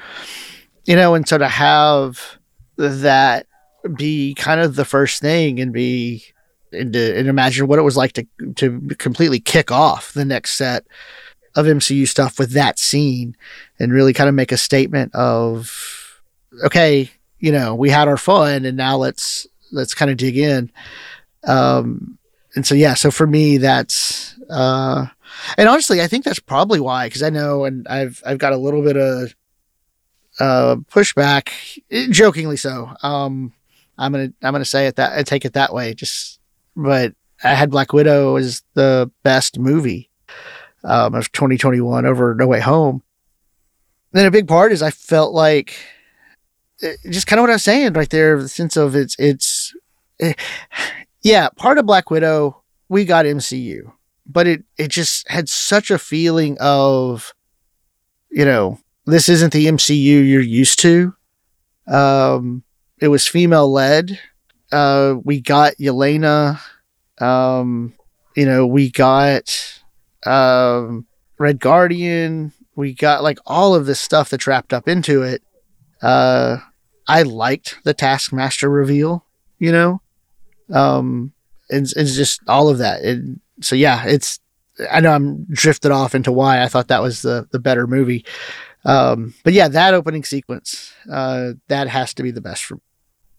you know, and so to have that be kind of the first thing and be and, to, and imagine what it was like to to completely kick off the next set of MCU stuff with that scene and really kind of make a statement of okay, you know, we had our fun and now let's let's kind of dig in. Um and so yeah, so for me that's uh and honestly, I think that's probably why cuz I know and I've I've got a little bit of uh pushback jokingly so. Um I'm going to I'm going to say it that I take it that way just but I had Black Widow as the best movie um, of 2021 over No Way Home. And then a big part is I felt like it, eh, just kind of what I was saying right there, the sense of it's it's it, eh, yeah, part of Black Widow we got MCU, but it it just had such a feeling of you know this isn't the MCU you're used to. Um, it was female led. Uh, we got Yelena. Um, you know, we got um, Red Guardian. We got like all of this stuff that's wrapped up into it. Uh, I liked the Taskmaster reveal, you know, um, it's, it's just all of that. And so, yeah, it's, I know I'm drifted off into why I thought that was the, the better movie. Um, but yeah, that opening sequence, uh, that has to be the best for me.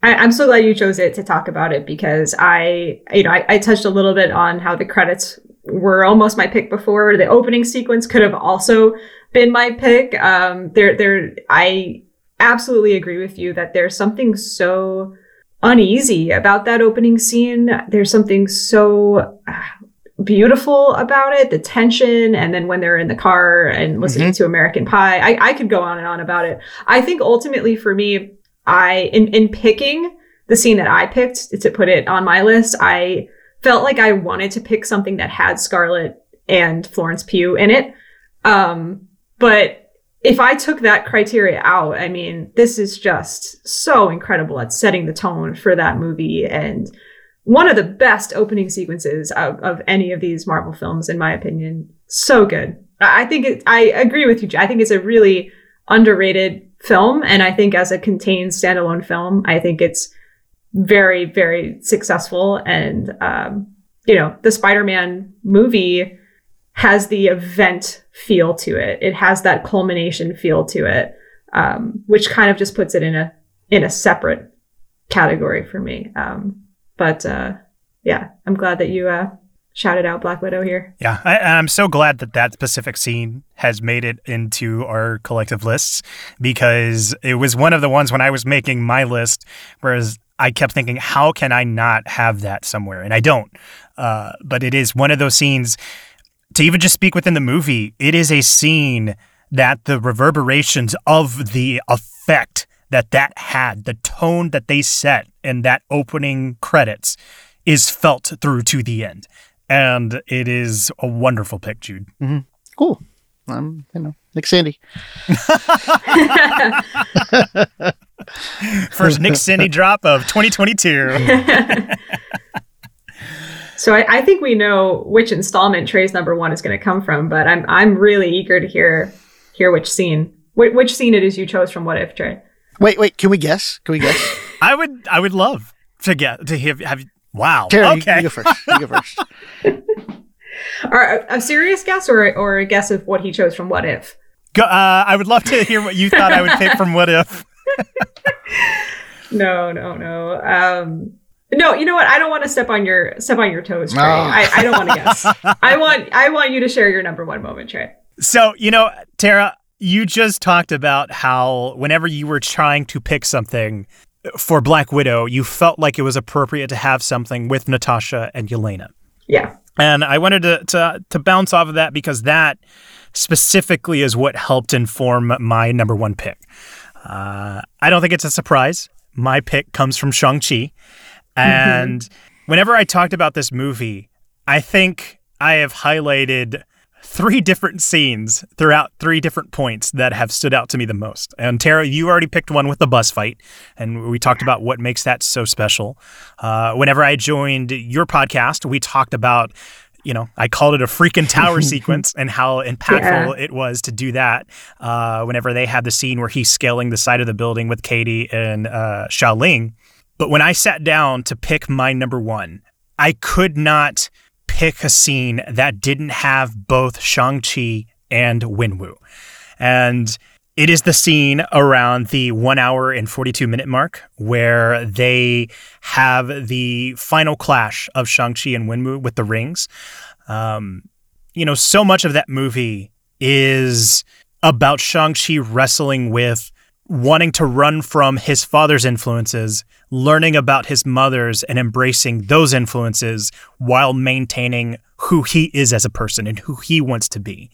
I, am so glad you chose it to talk about it because I, you know, I, I touched a little bit on how the credits were almost my pick before. The opening sequence could have also been my pick. Um, there, there, I absolutely agree with you that there's something so uneasy about that opening scene. There's something so uh, beautiful about it, the tension, and then when they're in the car and listening mm-hmm. to American Pie, I, I could go on and on about it. I think ultimately for me, I in in picking the scene that I picked to put it on my list, I felt like I wanted to pick something that had Scarlett and Florence Pugh in it. Um, but if I took that criteria out, I mean, this is just so incredible at setting the tone for that movie and one of the best opening sequences of, of any of these Marvel films, in my opinion. So good. I think it, I agree with you. I think it's a really underrated film. And I think as a contained standalone film, I think it's very, very successful. And, um, you know, the Spider Man movie has the event feel to it, it has that culmination feel to it, um, which kind of just puts it in a in a separate category for me. Um, but uh, yeah, I'm glad that you uh, shouted out Black Widow here. Yeah, I, am so glad that that specific scene has made it into our collective lists because it was one of the ones when I was making my list, whereas I kept thinking, how can I not have that somewhere? And I don't. Uh, but it is one of those scenes to even just speak within the movie, it is a scene that the reverberations of the effect that that had, the tone that they set in that opening credits is felt through to the end and it is a wonderful pick, Jude. Mm-hmm. Cool. I'm, you know, Nick Sandy. First Nick Sandy drop of 2022. so I, I, think we know which installment Trey's number one is going to come from, but I'm I'm really eager to hear hear which scene, which, which scene it is you chose from What If, Trey. Wait, wait, can we guess? Can we guess? I would I would love to get to have, have Wow. Terry, okay. you, you go first. You go first. Are a serious guess or or a guess of what he chose from What If? Go, uh, I would love to hear what you thought I would pick from What If. no, no, no. Um, no, you know what? I don't want to step on your step on your toes, Trey. Oh. I, I don't want to guess. I want I want you to share your number one moment, Trey. So you know, Tara, you just talked about how whenever you were trying to pick something, for Black Widow, you felt like it was appropriate to have something with Natasha and Yelena. Yeah. And I wanted to, to, to bounce off of that because that specifically is what helped inform my number one pick. Uh, I don't think it's a surprise. My pick comes from Shang-Chi. And mm-hmm. whenever I talked about this movie, I think I have highlighted three different scenes throughout three different points that have stood out to me the most. And Tara, you already picked one with the bus fight, and we talked about what makes that so special. Uh, whenever I joined your podcast, we talked about you know, I called it a freaking tower sequence and how impactful yeah. it was to do that. Uh, whenever they had the scene where he's scaling the side of the building with Katy and uh, Xialing. But when I sat down to pick my number one, I could not pick a scene that didn't have both Shang-Chi and Wenwu. And it is the scene around the one hour and 42 minute mark where they have the final clash of Shang-Chi and Wenwu with the rings. Um, you know, so much of that movie is about Shang-Chi wrestling with wanting to run from his father's influences, learning about his mother's, and embracing those influences while maintaining who he is as a person and who he wants to be.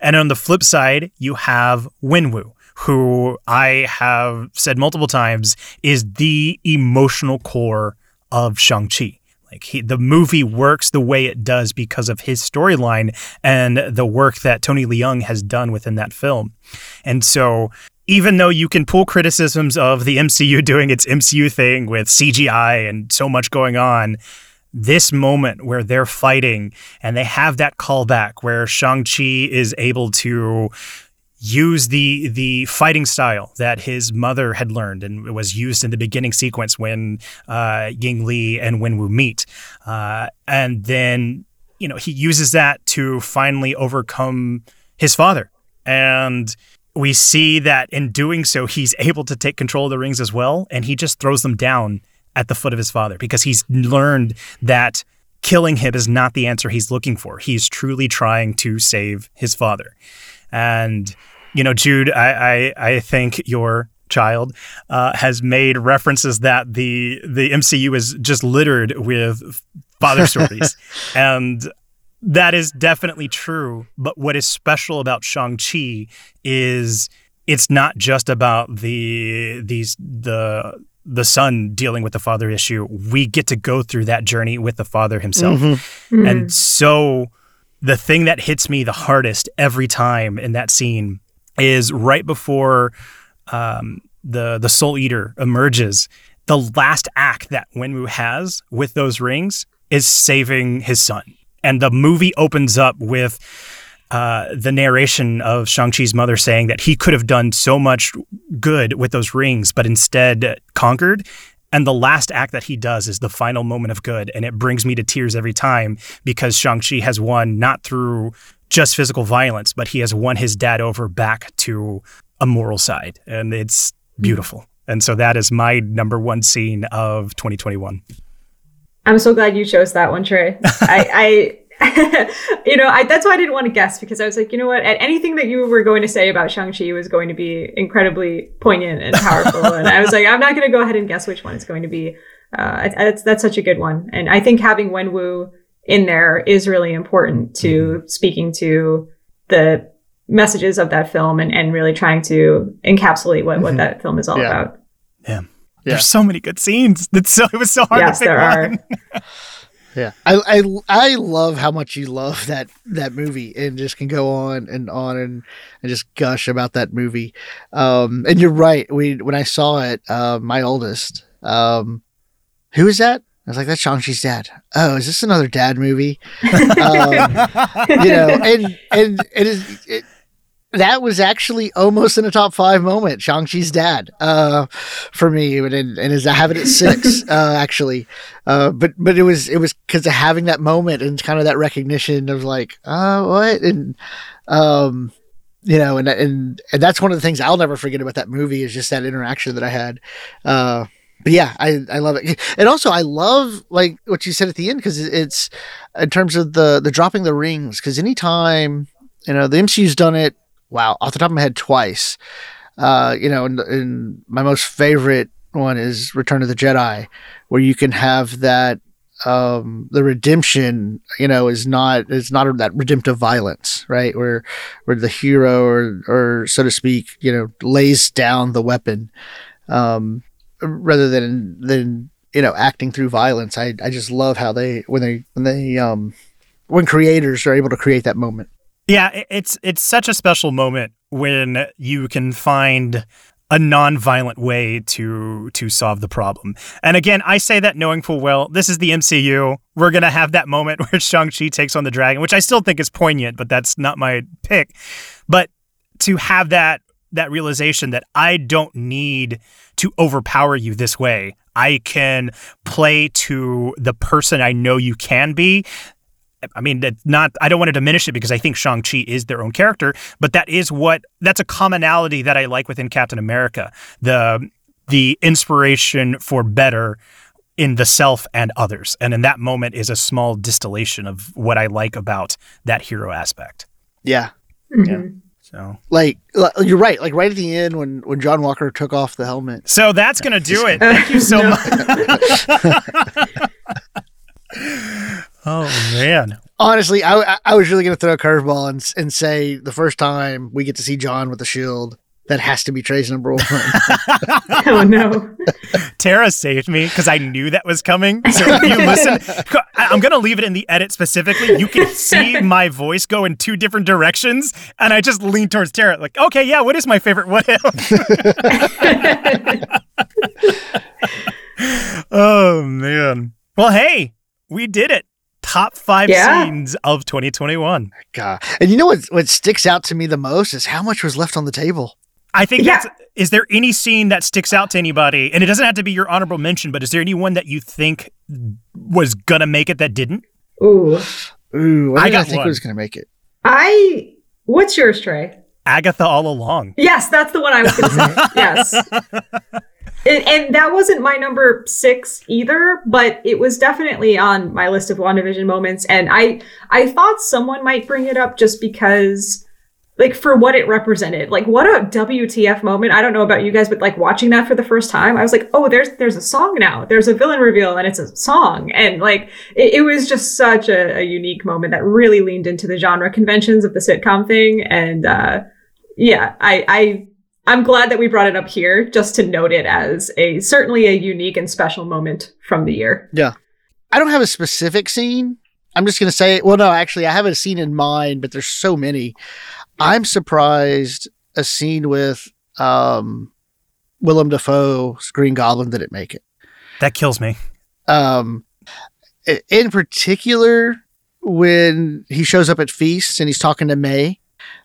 And on the flip side, you have Wenwu, who I have said multiple times is the emotional core of Shang-Chi. Like he, the movie works the way it does because of his storyline and the work that Tony Leung has done within that film. And so even though you can pull criticisms of the MCU doing its MCU thing with CGI and so much going on, this moment where they're fighting and they have that callback where Shang-Chi is able to use the the fighting style that his mother had learned and was used in the beginning sequence when uh, Ying Li and Wenwu meet, uh, and then you know he uses that to finally overcome his father. And we see that in doing so, he's able to take control of the rings as well. And he just throws them down at the foot of his father because he's learned that killing him is not the answer he's looking for. He's truly trying to save his father. And, you know, Jude, I, I, I think your child uh, has made references that the the MCU is just littered with father stories. and that is definitely true. But what is special about Shang-Chi is it's not just about the these the the son dealing with the father issue. We get to go through that journey with the father himself. Mm-hmm. Mm-hmm. And so the thing that hits me the hardest every time in that scene is right before um, the the Soul Eater emerges. The last act that Wenwu has with those rings is saving his son. And the movie opens up with uh, the narration of Shang-Chi's mother saying that he could have done so much good with those rings, but instead conquered. And the last act that he does is the final moment of good. And it brings me to tears every time because Shang-Chi has won not through just physical violence, but he has won his dad over back to a moral side. And it's beautiful. And so that is my number one scene of 2021. I'm so glad you chose that one, Trey. I, I you know, I, that's why I didn't want to guess because I was like, you know what? Anything that you were going to say about Shang-Chi was going to be incredibly poignant and powerful. and I was like, I'm not going to go ahead and guess which one it's going to be. Uh, that's, that's such a good one. And I think having Wenwu in there is really important to speaking to the messages of that film and, and really trying to encapsulate what, what mm-hmm. that film is all yeah. about. Yeah. Yeah. There's so many good scenes. That's so it was so hard yes, to pick there one. Are. yeah, I, I I love how much you love that that movie and just can go on and on and, and just gush about that movie. Um, and you're right. We when I saw it, uh, my oldest, um, who is that? I was like, that's Shang-Chi's dad. Oh, is this another dad movie? um, you know, and and it is it, that was actually almost in a top five moment. Shang-Chi's dad, uh, for me, and, and is I have it at six, uh, actually. Uh, but, but it was, it was cause of having that moment and kind of that recognition of like, uh, what? And, um, you know, and, and, and that's one of the things I'll never forget about that movie is just that interaction that I had. Uh, but yeah, I, I love it. And also I love like what you said at the end, cause it's in terms of the, the dropping the rings. Cause anytime, you know, the MCU's done it wow, off the top of my head, twice. Uh, you know, and, and my most favorite one is Return of the Jedi, where you can have that um, the redemption, you know, is not is not that redemptive violence, right? Where where the hero or or so to speak, you know, lays down the weapon, um, rather than than you know acting through violence. I I just love how they when they when they um when creators are able to create that moment. Yeah, it's it's such a special moment when you can find a non-violent way to to solve the problem. And again, I say that knowing full well this is the MCU. We're gonna have that moment where Shang Chi takes on the dragon, which I still think is poignant, but that's not my pick. But to have that that realization that I don't need to overpower you this way. I can play to the person I know you can be. I mean, that not. I don't want to diminish it because I think Shang Chi is their own character, but that is what that's a commonality that I like within Captain America. The the inspiration for better in the self and others, and in that moment is a small distillation of what I like about that hero aspect. Yeah, Mhm. So, like like, you're right. Like right at the end when when John Walker took off the helmet. so that's gonna do it. Thank you so much. oh man, Honestly, I I- I was really gonna throw a curveball and and say the first time we get to see John with the shield, that has to be Trey's number one. oh no. Tara saved me because I knew that was coming. So if you listen, I- I'm going to leave it in the edit specifically. You can see my voice go in two different directions. And I just lean towards Tara, like, okay, yeah, what is my favorite what if? oh, man. Well, hey, we did it. Top five Yeah. scenes of 2021. God, and you know what what sticks out to me the most is how much was left on the table. I think Yeah. that's. Is there any scene that sticks out to anybody? And it doesn't have to be your honorable mention, but is there anyone that you think was gonna make it that didn't? Ooh. Ooh, what I did I got think one. was gonna make it? I what's yours, Trey? Agatha all along. Yes, that's the one I was gonna say. yes. And, and that wasn't my number six either, but it was definitely on my list of WandaVision moments. And I I thought someone might bring it up just because like for what it represented. Like what a WTF moment. I don't know about you guys, but like watching that for the first time, I was like, oh, there's there's a song now. There's a villain reveal and it's a song. And like it, it was just such a, a unique moment that really leaned into the genre conventions of the sitcom thing. And uh yeah, I, I I'm glad that we brought it up here just to note it as a certainly a unique and special moment from the year. Yeah. I don't have a specific scene. I'm just gonna say, well, no, actually, I have a scene in mind, but there's so many. I'm surprised a scene with um, Willem Dafoe's Green Goblin didn't make it. That kills me. Um, in particular, when he shows up at feasts and he's talking to May,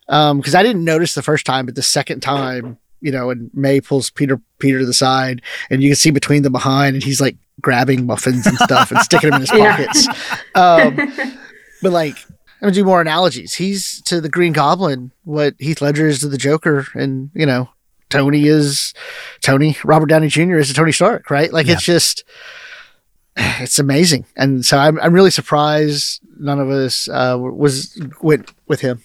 because I didn't notice the first time, but the second time, you know, and May pulls Peter Peter to the side, and you can see between them behind, and he's like grabbing muffins and stuff and sticking them in his Yeah. pockets. Um, but like, I'm gonna do more analogies. He's to the Green Goblin what Heath Ledger is to the Joker, and you know, Tony is Tony. Robert Downey Jr. is to Tony Stark, right? Like, Yeah. it's just, it's amazing. And so I'm, I'm really surprised none of us uh, was went with him.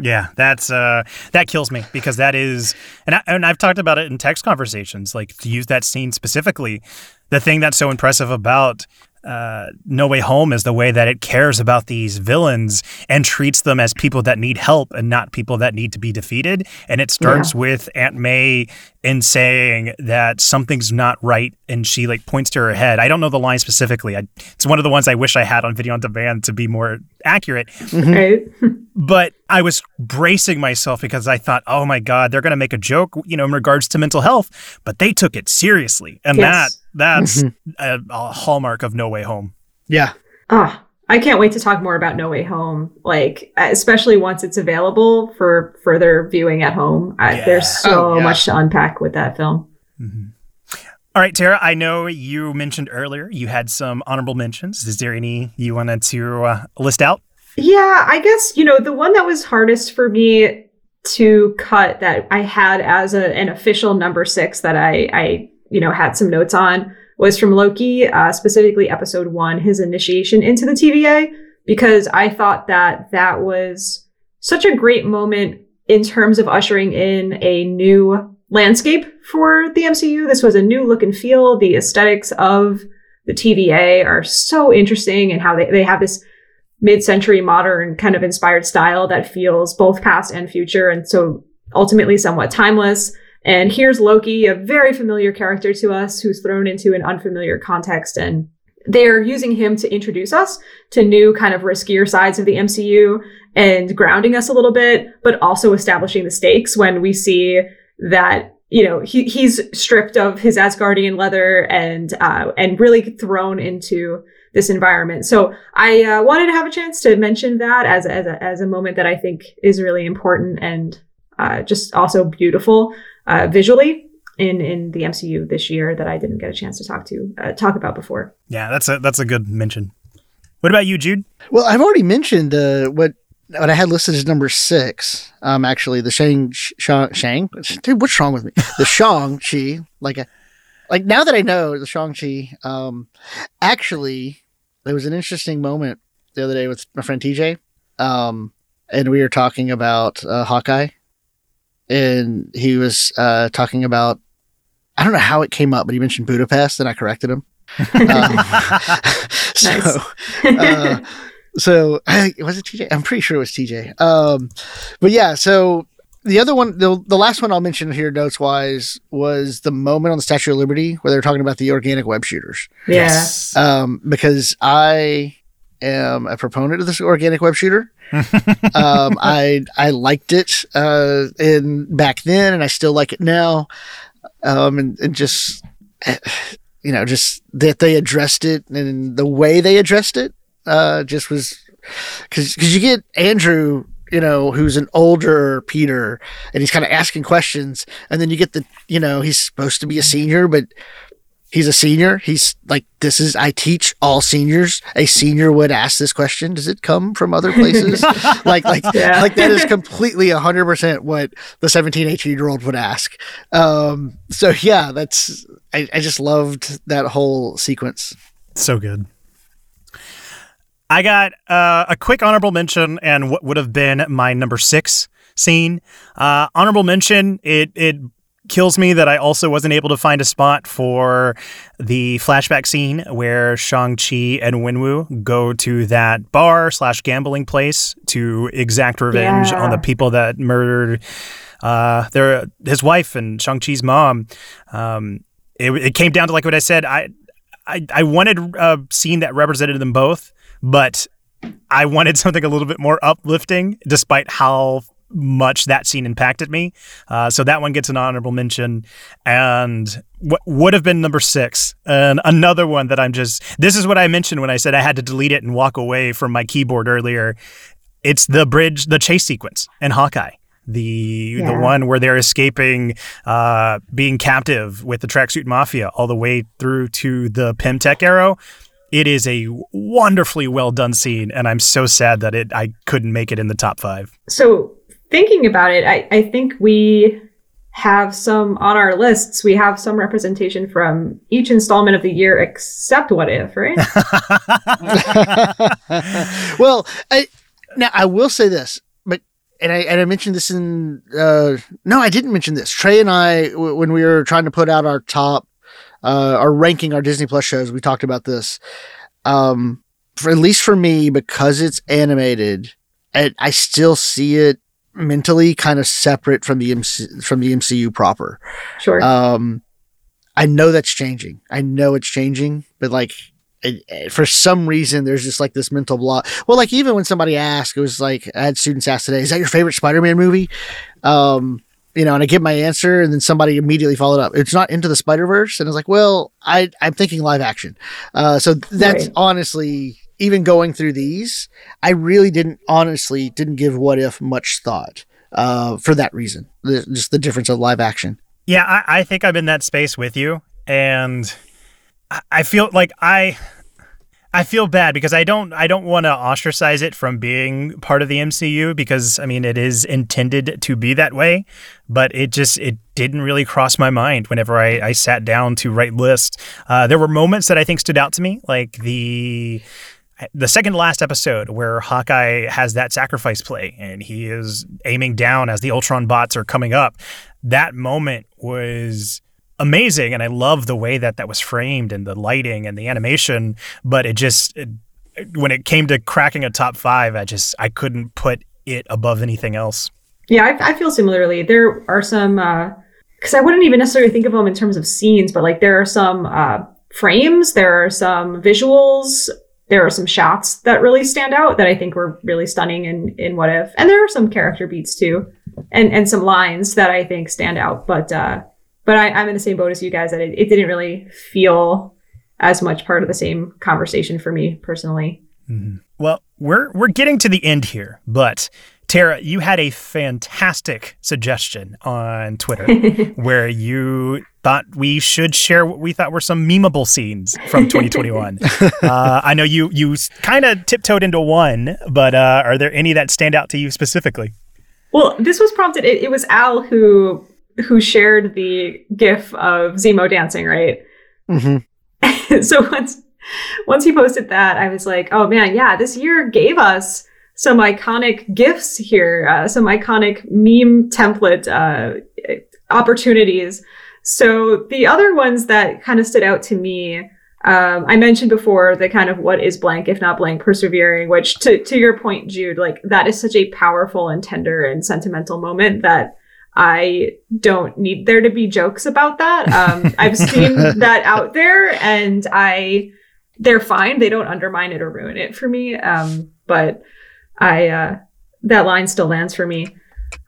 Yeah, that's uh that kills me because that is and I, and I've talked about it in text conversations like to use that scene specifically. The thing that's so impressive about uh, No Way Home is the way that it cares about these villains and treats them as people that need help and not people that need to be defeated. And it starts with Aunt May in saying that something's not right, and she like points to her head. I don't know the line specifically. I, it's one of the ones I wish I had on video on demand to be more accurate right? but I was bracing myself because I thought, oh my God, they're going to make a joke, you know, in regards to mental health, but they took it seriously. And Yes. that that's a, a hallmark of No Way Home. Yeah. Ah, I can't wait to talk more about No Way Home. Like, especially once it's available for further viewing at home. I, Yeah. There's so Oh, yeah. much to unpack with that film. All right, Tara, I know you mentioned earlier you had some honorable mentions. Is there any you wanted to uh, list out? Yeah, I guess, you know, the one that was hardest for me to cut that I had as a, an official number six that I, I, you know, had some notes on was from Loki, uh, specifically episode one, his initiation into the TVA, because I thought that that was such a great moment in terms of ushering in a new landscape for the MCU. This was a new look and feel. The aesthetics of the TVA are so interesting and how they, they have this mid-century modern kind of inspired style that feels both past and future and so ultimately somewhat timeless and here's loki a very familiar character to us who's thrown into an unfamiliar context and they're using him to introduce us to new kind of riskier sides of the MCU and grounding us a little bit, but also establishing the stakes when we see that you know he he's stripped of his Asgardian leather and uh, and really thrown into this environment. So I uh, wanted to have a chance to mention that as as a, as a moment that I think is really important and uh, just also beautiful uh, visually in in the MCU this year that I didn't get a chance to talk to uh, talk about before. Yeah, that's a that's a good mention. What about you, Jude? Well, I've already mentioned uh, what what I had listed as number six. Um, actually, the Shang Shang, Shang dude, what's wrong with me? The Shang Chi, like a like now that I know the Shang Chi. Um, actually, there was an interesting moment the other day with my friend TJ. Um, and we were talking about uh, Hawkeye, and he was uh, talking about I don't know how it came up, but he mentioned Budapest, and I corrected him. Um, so, uh, so I, was it TJ? I'm pretty sure it was TJ. Um, but yeah, so the other one, the, the last one I'll mention here, notes wise, was the moment on the Statue of Liberty where they were talking about the organic web shooters. Yeah. Yes. Um, because I am a proponent of this organic web shooter. um, I I liked it uh, in back then, and I still like it now um, and, and just you know just that they addressed it and the way they addressed it uh, just was because because you get Andrew you know who's an older Peter and he's kind of asking questions and then you get the you know he's supposed to be a senior but he's a senior. He's like, this is, I teach all seniors. A senior would ask this question. Does it come from other places? like, like, yeah. like that is completely a hundred percent what the 17, 18 year old would ask. Um, so yeah, that's, I, I just loved that whole sequence. So good. I got uh, a quick honorable mention and what would have been my number six scene. Uh, honorable mention, it, it kills me that I also wasn't able to find a spot for the flashback scene where Shang-Chi and Wenwu go to that bar slash gambling place to exact revenge yeah. on the people that murdered uh, their his wife and Shang-Chi's mom. Um, it, it came down to like what I said. I I, I wanted a scene that represented them both, but I wanted something a little bit more uplifting, despite how much that scene impacted me. Uh, so that one gets an honorable mention. And what would have been number six, and another one that I'm just, this is what I mentioned when I said I had to delete it and walk away from my keyboard earlier. It's the bridge, the chase sequence in Hawkeye. The yeah. the one where they're escaping uh, being captive with the tracksuit mafia all the way through to the Pym-Tech arrow it is a wonderfully well done scene and i'm so sad that it i couldn't make it in the top five so thinking about it, I, I think we have some on our lists. We have some representation from each installment of the year, except What If, right? well, I, now I will say this, but and I and I mentioned this in uh, no, I didn't mention this. Trey and I, w- when we were trying to put out our top, uh, our ranking our Disney Plus shows, we talked about this. Um, for at least for me, because it's animated, I, I still see it mentally kind of separate from the MC, from the MCU proper. Sure. Um, I know that's changing. I know it's changing, but like it, it, for some reason, there's just like this mental block. Well, like even when somebody asked, it was like I had students ask today, "Is that your favorite Spider-Man movie?" Um, you know, and I give my answer, and then somebody immediately followed up. It's not into the Spider Verse, and I was like, "Well, I I'm thinking live action." Uh, so that's right. honestly even going through these, I really didn't honestly didn't give what if much thought uh, for that reason. The, just the difference of live action. Yeah, I, I think I'm in that space with you, and I, I feel like I. I feel bad because I don't I don't want to ostracize it from being part of the MCU because I mean it is intended to be that way, but it just it didn't really cross my mind whenever I, I sat down to write list. Uh, there were moments that I think stood out to me, like the the second last episode where Hawkeye has that sacrifice play and he is aiming down as the Ultron bots are coming up. That moment was amazing and I love the way that that was framed and the lighting and the animation, but it just it, when it came to cracking a top 5, I just I couldn't put it above anything else. Yeah, I, I feel similarly. There are some uh because I wouldn't even necessarily think of them in terms of scenes, but like there are some uh frames, there are some visuals, there are some shots that really stand out that I think were really stunning in in What If, and there are some character beats too, and and some lines that I think stand out. But uh, but I, I'm in the same boat as you guys that it, it didn't really feel as much part of the same conversation for me personally. Mm-hmm. Well, we're we're getting to the end here, but Tara, you had a fantastic suggestion on Twitter where you thought we should share what we thought were some memeable scenes from 2021. uh, I know you you kind of tiptoed into one, but uh, are there any that stand out to you specifically? Well, this was prompted. It, it was Al who who shared the GIF of Zemo dancing, right? Mm-hmm. so once once he posted that, I was like, oh man, yeah, this year gave us some iconic gifts here, uh, some iconic meme template uh, opportunities. So the other ones that kind of stood out to me, um, I mentioned before the kind of what is blank if not blank persevering, which to to your point, Jude, like that is such a powerful and tender and sentimental moment that I don't need there to be jokes about that. Um, I've seen that out there, and I they're fine. They don't undermine it or ruin it for me. Um, but I uh, that line still lands for me.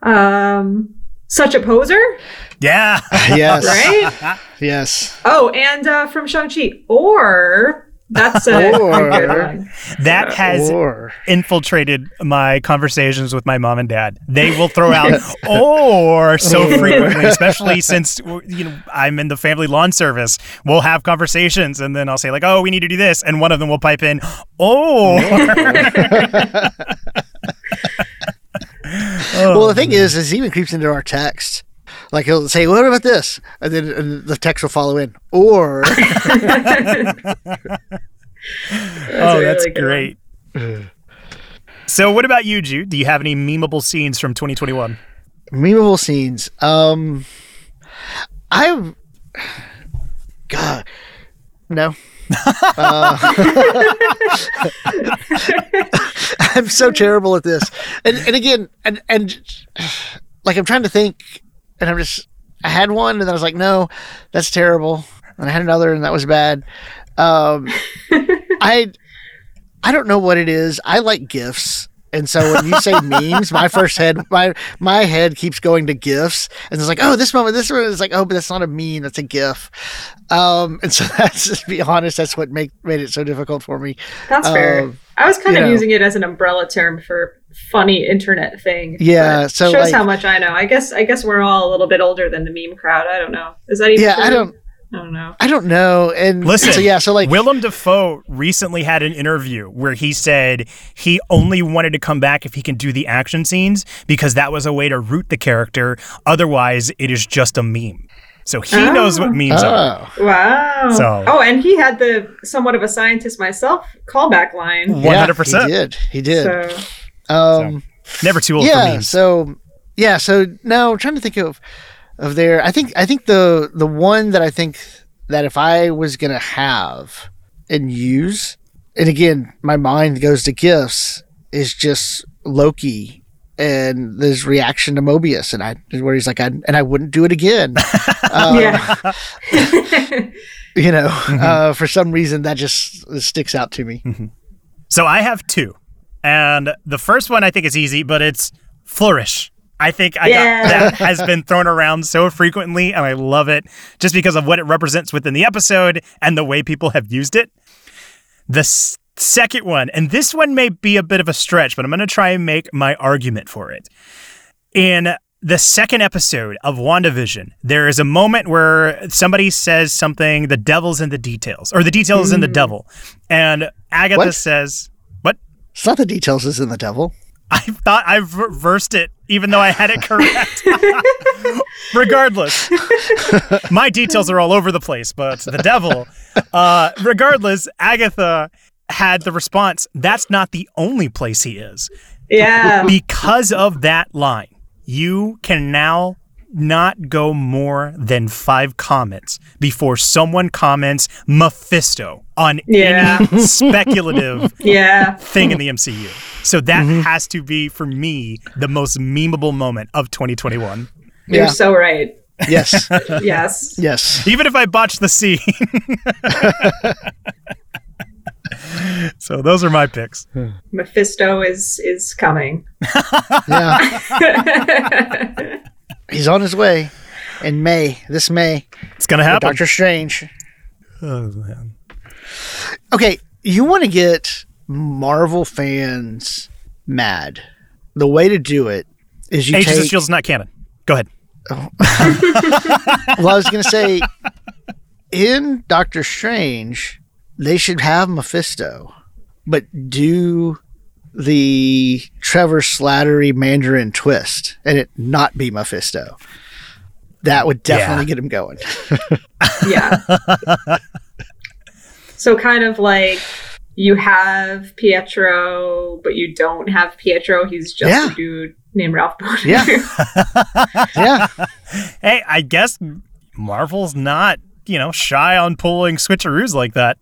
Um, such a poser. Yeah. yes. Right. yes. Oh, and uh, from Shang Chi, or that's a, Or- a good one. That has Or infiltrated my conversations with my mom and dad. They will throw out or so frequently, especially since you know I'm in the family lawn service. We'll have conversations, and then I'll say like, "Oh, we need to do this," and one of them will pipe in, "Oh." well, the thing is, is even creeps into our text. Like he'll say, "What about this?" and then and the text will follow in. Or oh, that's really great. So, what about you, Jude? Do you have any memeable scenes from 2021? memeable scenes. Um, I, God, no. Uh, I'm so terrible at this, and and again, and and like I'm trying to think, and I'm just I had one, and then I was like, no, that's terrible, and I had another, and that was bad. Um, I I don't know what it is. I like gifts. And so when you say memes, my first head, my my head keeps going to gifs, and it's like, oh, this moment, this moment is like, oh, but that's not a meme, that's a gif. Um, and so that's to be honest, that's what make made it so difficult for me. That's fair. Um, I was kind of know. using it as an umbrella term for funny internet thing. Yeah, so, shows like- how much I know. I guess I guess we're all a little bit older than the meme crowd. I don't know. Is that even? Yeah, I don't, I don't know. I don't know. And Listen, so yeah, so like, Willem Dafoe recently had an interview where he said he only wanted to come back if he can do the action scenes because that was a way to root the character. Otherwise, it is just a meme. So he Oh. knows what memes are. oh, Wow. So- oh, and he had the somewhat of a scientist myself callback line. Hundred percent. he did, he did. So um, Never too old for me. yeah, memes. so yeah, so now I'm trying to think of of there. I think I think the the one that I think that if I was gonna have and use, and again, my mind goes to gifts, is just Loki and his reaction to Mobius, and I where he's like, I, and I wouldn't do it again. um, yeah. you know, Mm-hmm. uh, for some reason that just sticks out to me. So I have two. And the first one I think is easy, but it's flourish. I think I Yeah. got that has been thrown around so frequently and I love it just because of what it represents within the episode and the way people have used it. The s- second one, and this one may be a bit of a stretch, but I'm going to try and make my argument for it. In the second episode of WandaVision, there is a moment where somebody says something, the devil's in the details, or the details in the mm. devil. And Agatha What? says, What? It's not the details is in the devil. I thought I reversed it, even though I had it correct. regardless, my details are all over the place, but the devil. Uh, regardless, Agatha had the response that's not the only place he is. yeah. Because of that line, you can now not go more than five comments before someone comments Mephisto on Yeah. any speculative Yeah. thing in the MCU. So that mm-hmm. has to be for me the most memeable moment of 2021. You're Yeah. so right. Yes. yes. yes. Even if I botch the scene. so those are my picks. Mephisto is is coming. Yeah. He's on his way in May, this May. It's gonna happen. Doctor Strange. Oh, man. Okay, you want to get Marvel fans mad. The way to do it is you Agents of take. Shield's not canon. Go ahead. Oh. well, I was going to say, in Doctor Strange, they should have Mephisto, but do the Trevor Slattery Mandarin twist and it not be Mephisto. That would definitely Yeah. get him going. yeah. so kind of like you have Pietro, but you don't have Pietro. He's just Yeah. a dude named Ralph Bohner. Yeah. yeah. Hey, I guess Marvel's not, you know, shy on pulling switcheroos like that.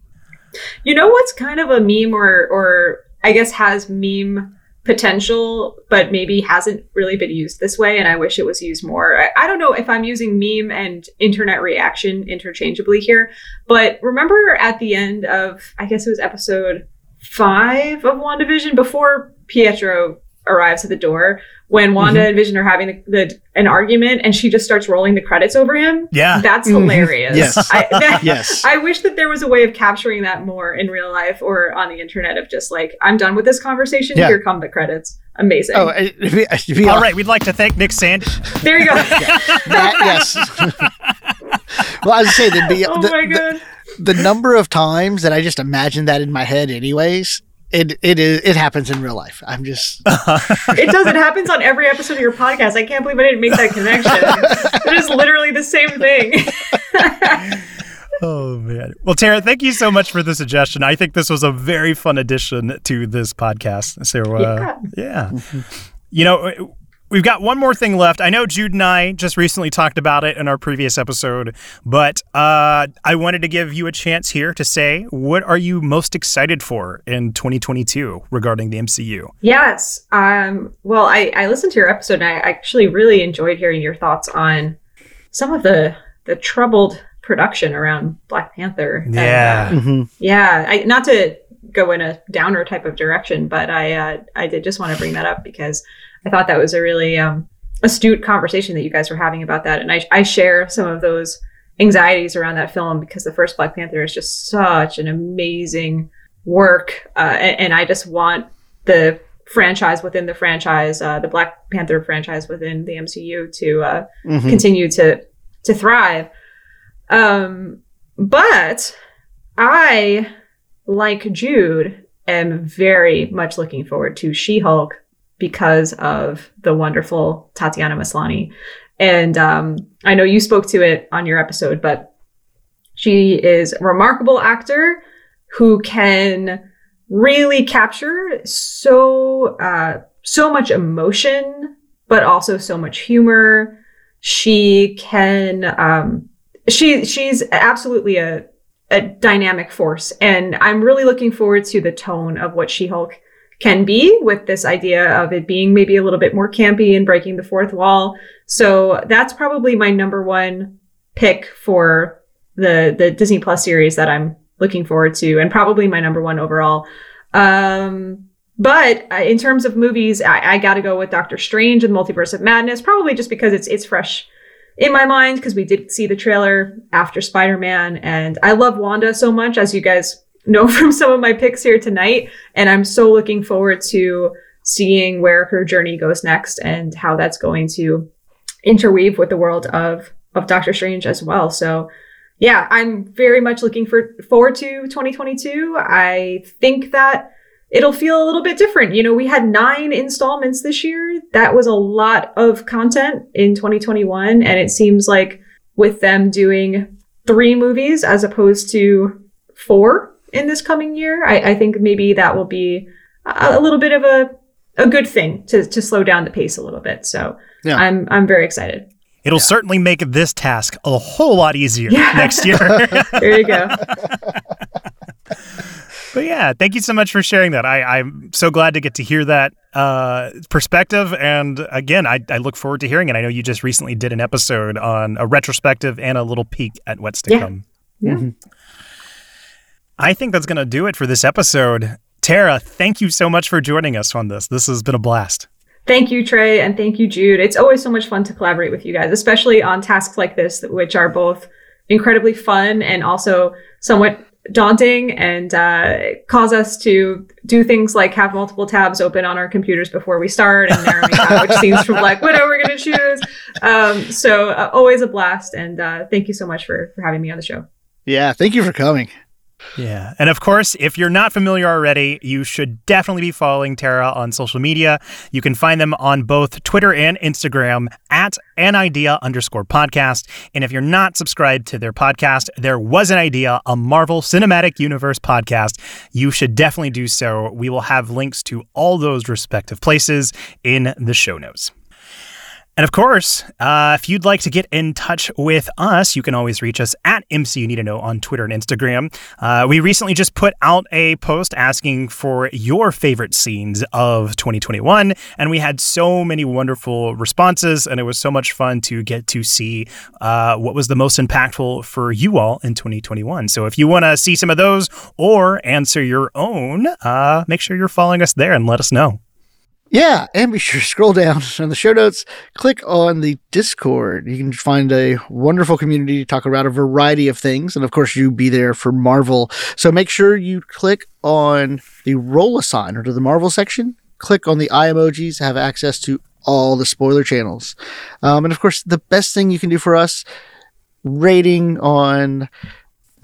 You know what's kind of a meme or or I guess has meme potential, but maybe hasn't really been used this way, and I wish it was used more. I, I don't know if I'm using meme and internet reaction interchangeably here, but remember at the end of I guess it was episode five of WandaVision before Pietro arrives at the door when Wanda and Vision are having the, the an argument and she just starts rolling the credits over him. Yeah. That's Mhm. hilarious. Yes. I, that- Yes. I wish that there was a way of capturing that more in real life or on the internet of just like, I'm done with this conversation. Yeah. Here come the credits. Amazing. Oh, it'd be, it'd be All right, we'd like to thank Nick Sand. there you go. that, yes. well, I was saying that'd be oh the, my the- god. the number of times that I just imagine that in my head, anyways. It it is it happens in real life. I'm just it does. It happens on every episode of your podcast. I can't believe I didn't make that connection. it is literally the same thing. Oh man. Well, Tara, thank you so much for the suggestion. I think this was a very fun addition to this podcast. So, uh, yeah. You know, we've got one more thing left. I know Jude and I just recently talked about it in our previous episode, but uh, I wanted to give you a chance here to say what are you most excited for in 2022 regarding the MCU? Yes. Um, well, I, I listened to your episode and I actually really enjoyed hearing your thoughts on some of the the troubled production around Black Panther. And, Yeah. uh, mhm. Yeah, I, not to go in a downer type of direction, but I uh, I did just want to bring that up because I thought that was a really um, astute conversation that you guys were having about that, and I I share some of those anxieties around that film because the first Black Panther is just such an amazing work, uh, and, and I just want the franchise within the franchise, uh, the Black Panther franchise within the MCU to uh, Mhm. continue to to thrive. Um, but I, like Jude, am very much looking forward to She-Hulk because of the wonderful Tatiana Maslany. And um, I know you spoke to it on your episode, but she is a remarkable actor who can really capture so uh, so much emotion, but also so much humor. She can um, she she's absolutely a a dynamic force, and I'm really looking forward to the tone of what She Hulk can be with this idea of it being maybe a little bit more campy and breaking the fourth wall. So that's probably my number one pick for the the Disney Plus series that I'm looking forward to, and probably my number one overall. Um, but in terms of movies, I, I got to go with Doctor Strange and Multiverse of Madness, probably just because it's it's fresh in my mind because we did see the trailer after Spider Man, and I love Wanda so much, as you guys know from some of my picks here tonight, and I'm so looking forward to seeing where her journey goes next and how that's going to interweave with the world of of Doctor Strange as well. So yeah, I'm very much looking for forward to 2022. I think that it'll feel a little bit different. You know, we had nine installments this year. That was a lot of content in 2021. And it seems like with them doing three movies as opposed to four in this coming year, I, I think maybe that will be a, a little bit of a, a good thing to, to slow down the pace a little bit. So Yeah. I'm, I'm very excited. It'll certainly make this task a whole lot easier Yeah. next year. There you go. but yeah, thank you so much for sharing that. I, I'm so glad to get to hear that uh, perspective. And again, I, I look forward to hearing it. I know you just recently did an episode on a retrospective and a little peek at what's to Yeah. come. Yeah. Mhm. I think that's going to do it for this episode. Tara, thank you so much for joining us on this. This has been a blast. Thank you, Trey, and thank you, Jude. It's always so much fun to collaborate with you guys, especially on tasks like this, which are both incredibly fun and also somewhat daunting and uh, cause us to do things like have multiple tabs open on our computers before we start and narrowing down which scenes from Black Widow we're going to choose. Um, so uh, always a blast, and uh, thank you so much for for having me on the show. Yeah, thank you for coming. Yeah. And of course, if you're not familiar already, you should definitely be following Tara on social media. You can find them on both Twitter and Instagram at an idea underscore podcast. And if you're not subscribed to their podcast, there was an idea, a Marvel Cinematic Universe podcast. You should definitely do so. We will have links to all those respective places in the show notes. And of course, uh, if you'd like to get in touch with us, you can always reach us at MC You Need to Know on Twitter and Instagram. Uh, we recently just put out a post asking for your favorite scenes of 2021, and we had so many wonderful responses, and it was so much fun to get to see uh, what was the most impactful for you all in 2021. So if you want to see some of those or answer your own, uh, make sure you're following us there and let us know. Yeah, and be sure to scroll down in the show notes, click on the Discord. You can find a wonderful community to talk about a variety of things. And of course, you be there for Marvel. So make sure you click on the role assigner to the Marvel section. Click on the eye emojis to have access to all the spoiler channels. Um, and of course, the best thing you can do for us, rating on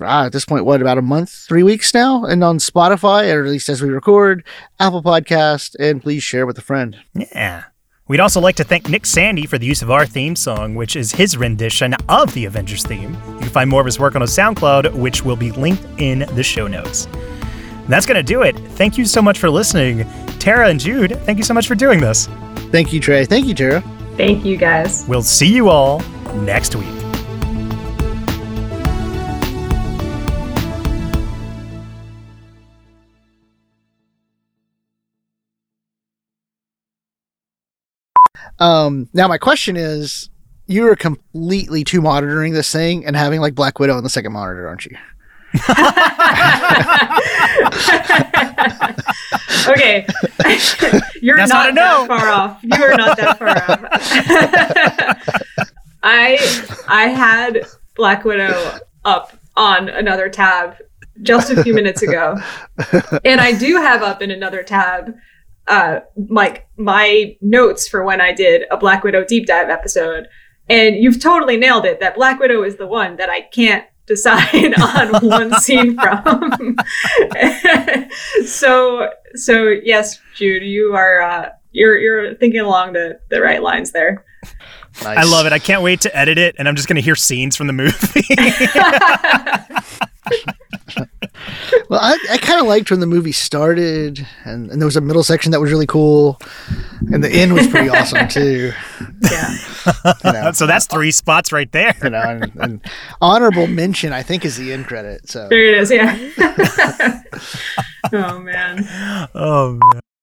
ah, at this point, what about a month, three weeks now, and on Spotify, or at least as we record, Apple Podcast, and please share with a friend. Yeah. We'd also like to thank Nick Sandy for the use of our theme song, which is his rendition of the Avengers theme. You can find more of his work on his SoundCloud, which will be linked in the show notes. And that's going to do it. Thank you so much for listening. Tara and Jude, thank you so much for doing this. Thank you, Trey. Thank you, Tara. Thank you, guys. We'll see you all next week. Um, now my question is, you are completely two monitoring this thing and having like Black Widow on the second monitor, aren't you? okay. You're That's not, not that far off. You are not that far off. I I had Black Widow up on another tab just a few minutes ago. And I do have up in another tab uh like my notes for when I did a Black Widow deep dive episode. And you've totally nailed it that Black Widow is the one that I can't decide on one scene from. so so yes, Jude, you are uh you're you're thinking along the, the right lines there. Nice. I love it. I can't wait to edit it, and I'm just going to hear scenes from the movie. Well, I, I kind of liked when the movie started, and, and there was a middle section that was really cool, and the end was pretty awesome too. yeah. You know, so that's three spots right there. you know, and, and honorable mention, I think, is the end credit. So There it is, yeah. oh man. Oh, man.